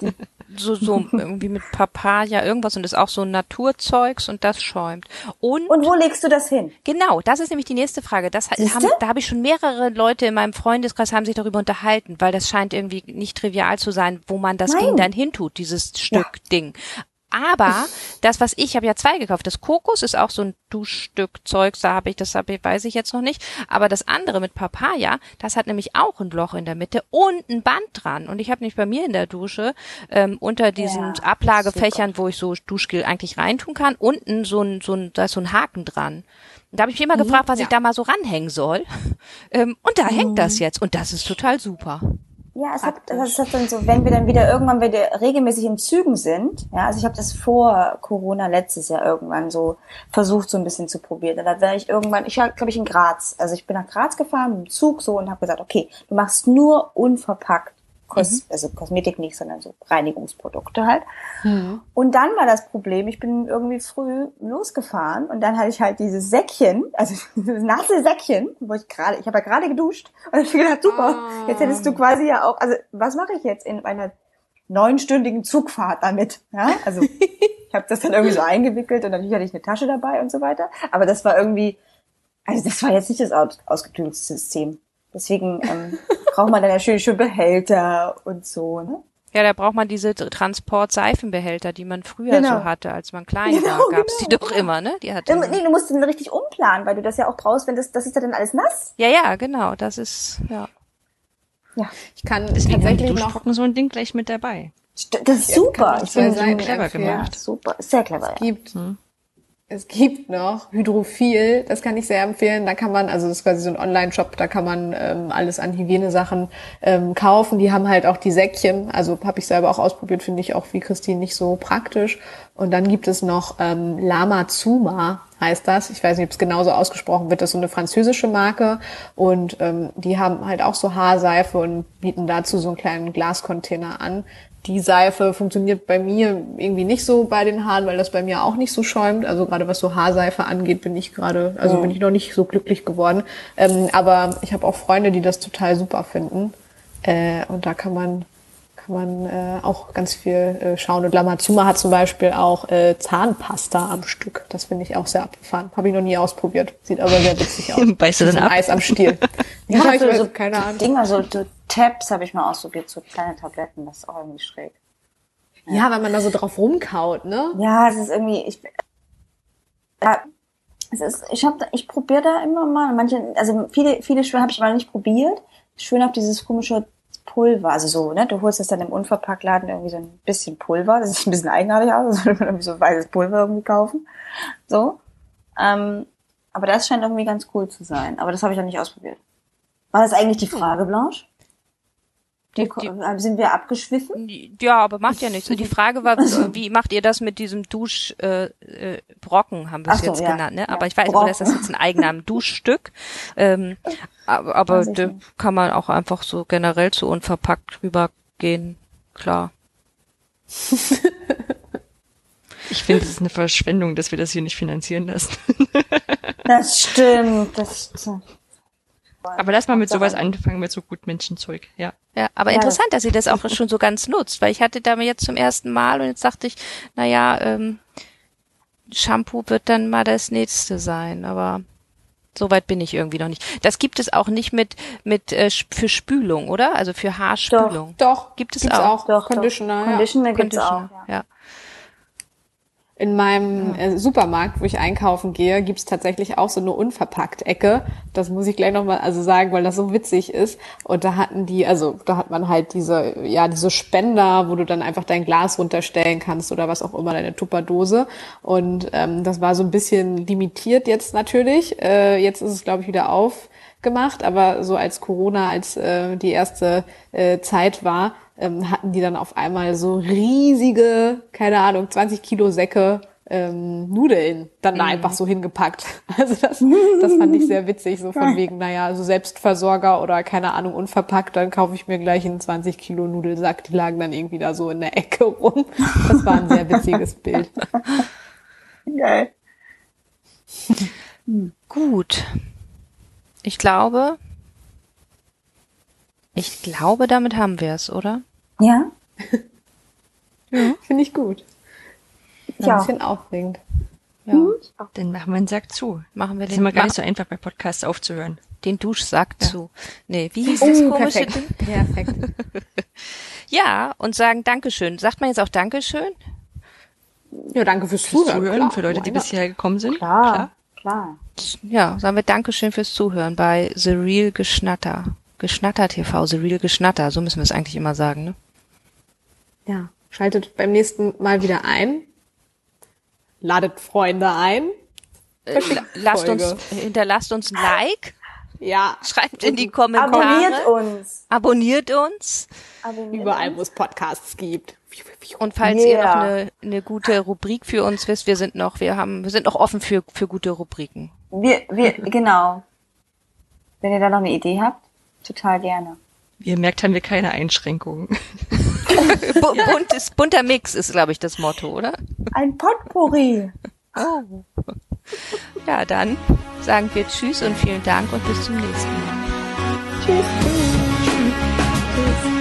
so, so (laughs) irgendwie mit Papaya irgendwas und ist auch so Naturzeugs und das schäumt. Und, und wo legst du das hin? Genau, das ist nämlich die nächste Frage. Das haben, da habe ich schon mehrere Leute in meinem Freundeskreis haben sich darüber unterhalten, weil das scheint irgendwie nicht trivial zu sein, wo man das Nein. Ding dann hintut, dieses Stück ja. Ding. Aber das, was ich habe ja zwei gekauft. Das Kokos ist auch so ein Duschstück Zeugs, da habe ich, das hab ich, weiß ich jetzt noch nicht. Aber das andere mit Papaya, das hat nämlich auch ein Loch in der Mitte und ein Band dran. Und ich habe nicht bei mir in der Dusche ähm, unter diesen ja, Ablagefächern, wo ich so Duschgel eigentlich reintun kann, unten so ein, so ein, da ist so ein Haken dran. Und da habe ich mich immer mhm, gefragt, was ja. ich da mal so ranhängen soll. (laughs) Ähm, und da mhm. hängt das jetzt. Und das ist total super. Ja, es hat, das hat dann so, wenn wir dann wieder irgendwann wieder regelmäßig in Zügen sind, ja, also ich habe das vor Corona letztes Jahr irgendwann so versucht, so ein bisschen zu probieren. Da wäre ich irgendwann, ich war, glaube ich, in Graz. Also ich bin nach Graz gefahren mit dem Zug so und habe gesagt, okay, du machst nur unverpackt Kos mhm. also Kosmetik nicht, sondern so Reinigungsprodukte halt. Mhm. Und dann war das Problem, ich bin irgendwie früh losgefahren und dann hatte ich halt dieses Säckchen, also (laughs) dieses nasse Säckchen, wo ich gerade, ich habe ja gerade geduscht und ich gedacht, super, oh. jetzt hättest du quasi ja auch, also was mache ich jetzt in einer neunstündigen Zugfahrt damit? Ja, also ich habe das dann irgendwie so eingewickelt und dann hatte ich eine Tasche dabei und so weiter. Aber das war irgendwie, also das war jetzt nicht das aus ausgeklügelte System. Deswegen ähm, (laughs) braucht man dann natürlich schon Behälter und so, ne? Ja, da braucht man diese Transport-Seifenbehälter, die man früher genau. so hatte, als man klein genau, war. Gab's genau. die doch immer, ne? Die hatte. Nee, du musst den richtig umplanen, weil du das ja auch brauchst, wenn das, das ist ja dann alles nass. Ja, ja, genau. Das ist, ja. Ja. Ich kann Deswegen tatsächlich noch so ein Ding gleich mit dabei. Das ist super. Ich finde sehr clever gemacht. Ja, super. Sehr clever. Es gibt, hm. Es gibt noch Hydrophil, das kann ich sehr empfehlen. Da kann man, also das ist quasi so ein Online-Shop, da kann man ähm, alles an Hygienesachen ähm, kaufen. Die haben halt auch die Säckchen, also habe ich selber auch ausprobiert, finde ich auch wie Christine nicht so praktisch. Und dann gibt es noch ähm, Lama Zuma, heißt das. Ich weiß nicht, ob es genauso ausgesprochen wird. Das ist so eine französische Marke und ähm, die haben halt auch so Haarseife und bieten dazu so einen kleinen Glascontainer an die Seife funktioniert bei mir irgendwie nicht so bei den Haaren, weil das bei mir auch nicht so schäumt. Also gerade was so Haarseife angeht, bin ich gerade, also oh. bin ich noch nicht so glücklich geworden. Ähm, aber ich habe auch Freunde, die das total super finden. Äh, und da kann man kann man äh, auch ganz viel äh, schauen. Und Lamazuma hat zum Beispiel auch äh, Zahnpasta am Stück. Das finde ich auch sehr abgefahren. Habe ich noch nie ausprobiert. Sieht aber sehr witzig (laughs) aus. Beißt du denn ab? Eis am Stiel. (laughs) ja, ich weiß, so, keine Ahnung. Dinger, so, so Tabs habe ich mal ausprobiert, so kleine Tabletten. Das ist auch irgendwie schräg. Ja, ja weil man da so drauf rumkaut, ne? Ja, es ist irgendwie, ich, ja, es ist, ich habe, ich probiere da immer mal. Manche, also viele, viele Schwören habe ich mal nicht probiert. Schön auf dieses komische Pulver, also so, ne, du holst das dann im Unverpacktladen irgendwie so ein bisschen Pulver, das sieht ein bisschen eigenartig aus, (laughs) also man irgendwie so weißes Pulver irgendwie kaufen, so. Ähm, aber das scheint irgendwie ganz cool zu sein, aber das habe ich noch nicht ausprobiert. War das eigentlich die Frage, Blanche? Die, die, äh, sind wir abgeschwiffen? Ja, aber macht ja nichts. Die Frage war, (laughs) wie macht ihr das mit diesem Duschbrocken, äh, äh, Brocken, haben wir es so, jetzt ja. genannt, ne? Aber ja. ich weiß, das ist jetzt ein eigener (laughs) Duschstück. Ähm, aber aber da kann man auch einfach so generell zu unverpackt rübergehen, klar. (laughs) Ich finde, es ist eine Verschwendung, dass wir das hier nicht finanzieren lassen. Das stimmt, das stimmt. Aber lass mal mit sowas anfangen, mit so Gutmenschenzeug, ja. Ja, aber ja, interessant, dass sie das auch (laughs) schon so ganz nutzt, weil ich hatte da mir jetzt zum ersten Mal und jetzt dachte ich, naja, ähm, Shampoo wird dann mal das nächste sein, aber Soweit bin ich irgendwie noch nicht. Das gibt es auch nicht mit mit äh, für Spülung, oder? Also für Haarspülung. Doch, doch gibt es auch. auch. Doch, Conditioner. Doch. Conditioner, ja. gibt's Conditioner, auch. Ja. ja in meinem äh, Supermarkt, wo ich einkaufen gehe, gibt's tatsächlich auch so eine Unverpackt-Ecke. Das muss ich gleich nochmal also sagen, weil das so witzig ist. Und da hatten die, also da hat man halt diese, ja, diese Spender, wo du dann einfach dein Glas runterstellen kannst oder was auch immer, deine Tupperdose. Und ähm, das war so ein bisschen limitiert jetzt natürlich. Äh, jetzt ist es, glaube ich, wieder aufgemacht. Aber so als Corona, als äh, die erste äh, Zeit war, ähm, hatten die dann auf einmal so riesige, keine Ahnung, 20 Kilo Säcke ähm, Nudeln dann da mhm. einfach so hingepackt. (laughs) Also das, das fand ich sehr witzig, so von wegen, naja, so Selbstversorger oder keine Ahnung, unverpackt, dann kaufe ich mir gleich einen 20 Kilo Nudelsack, die lagen dann irgendwie da so in der Ecke rum. Das war ein sehr witziges Bild. Geil. Gut. Ich glaube, ich glaube, damit haben wir es, oder? Ja. (laughs) ja. Finde ich gut. Ja. Ein bisschen aufregend. Ja. Gut. Dann machen wir den Sack zu. Machen wir den. Das ist immer gar nicht so einfach bei Podcasts aufzuhören. Den Duschsack ja. zu. Nee, wie hieß oh, das komische perfekt. Ding? Perfekt. (laughs) ja, und sagen Dankeschön. Sagt man jetzt auch Dankeschön? Ja, danke fürs, fürs Zuhören. Zuhören für Leute, die bisher gekommen sind. Klar, klar. klar. Ja, sagen wir Dankeschön fürs Zuhören bei The Real Geschnatter. Geschnatter TV, The Real Geschnatter, so müssen wir es eigentlich immer sagen, ne? Ja, schaltet beim nächsten Mal wieder ein. Ladet Freunde ein. Äh, lasst uns, hinterlasst uns ein Like. Ja. Schreibt in die Kommentare. Abonniert uns. Abonniert uns. Abonniert Überall, wo es Podcasts gibt. Und falls yeah. ihr noch eine, eine gute Rubrik für uns wisst, wir sind noch, wir haben, wir sind noch offen für, für gute Rubriken. Wir, wir, genau. Wenn ihr da noch eine Idee habt, total gerne. Ihr merkt, haben wir keine Einschränkungen. (laughs) Oh, ja. bunter Mix ist, glaube ich, das Motto, oder? Ein Potpourri. Oh. Ja, dann sagen wir Tschüss und vielen Dank und bis zum nächsten Mal. Tschüss. tschüss. tschüss.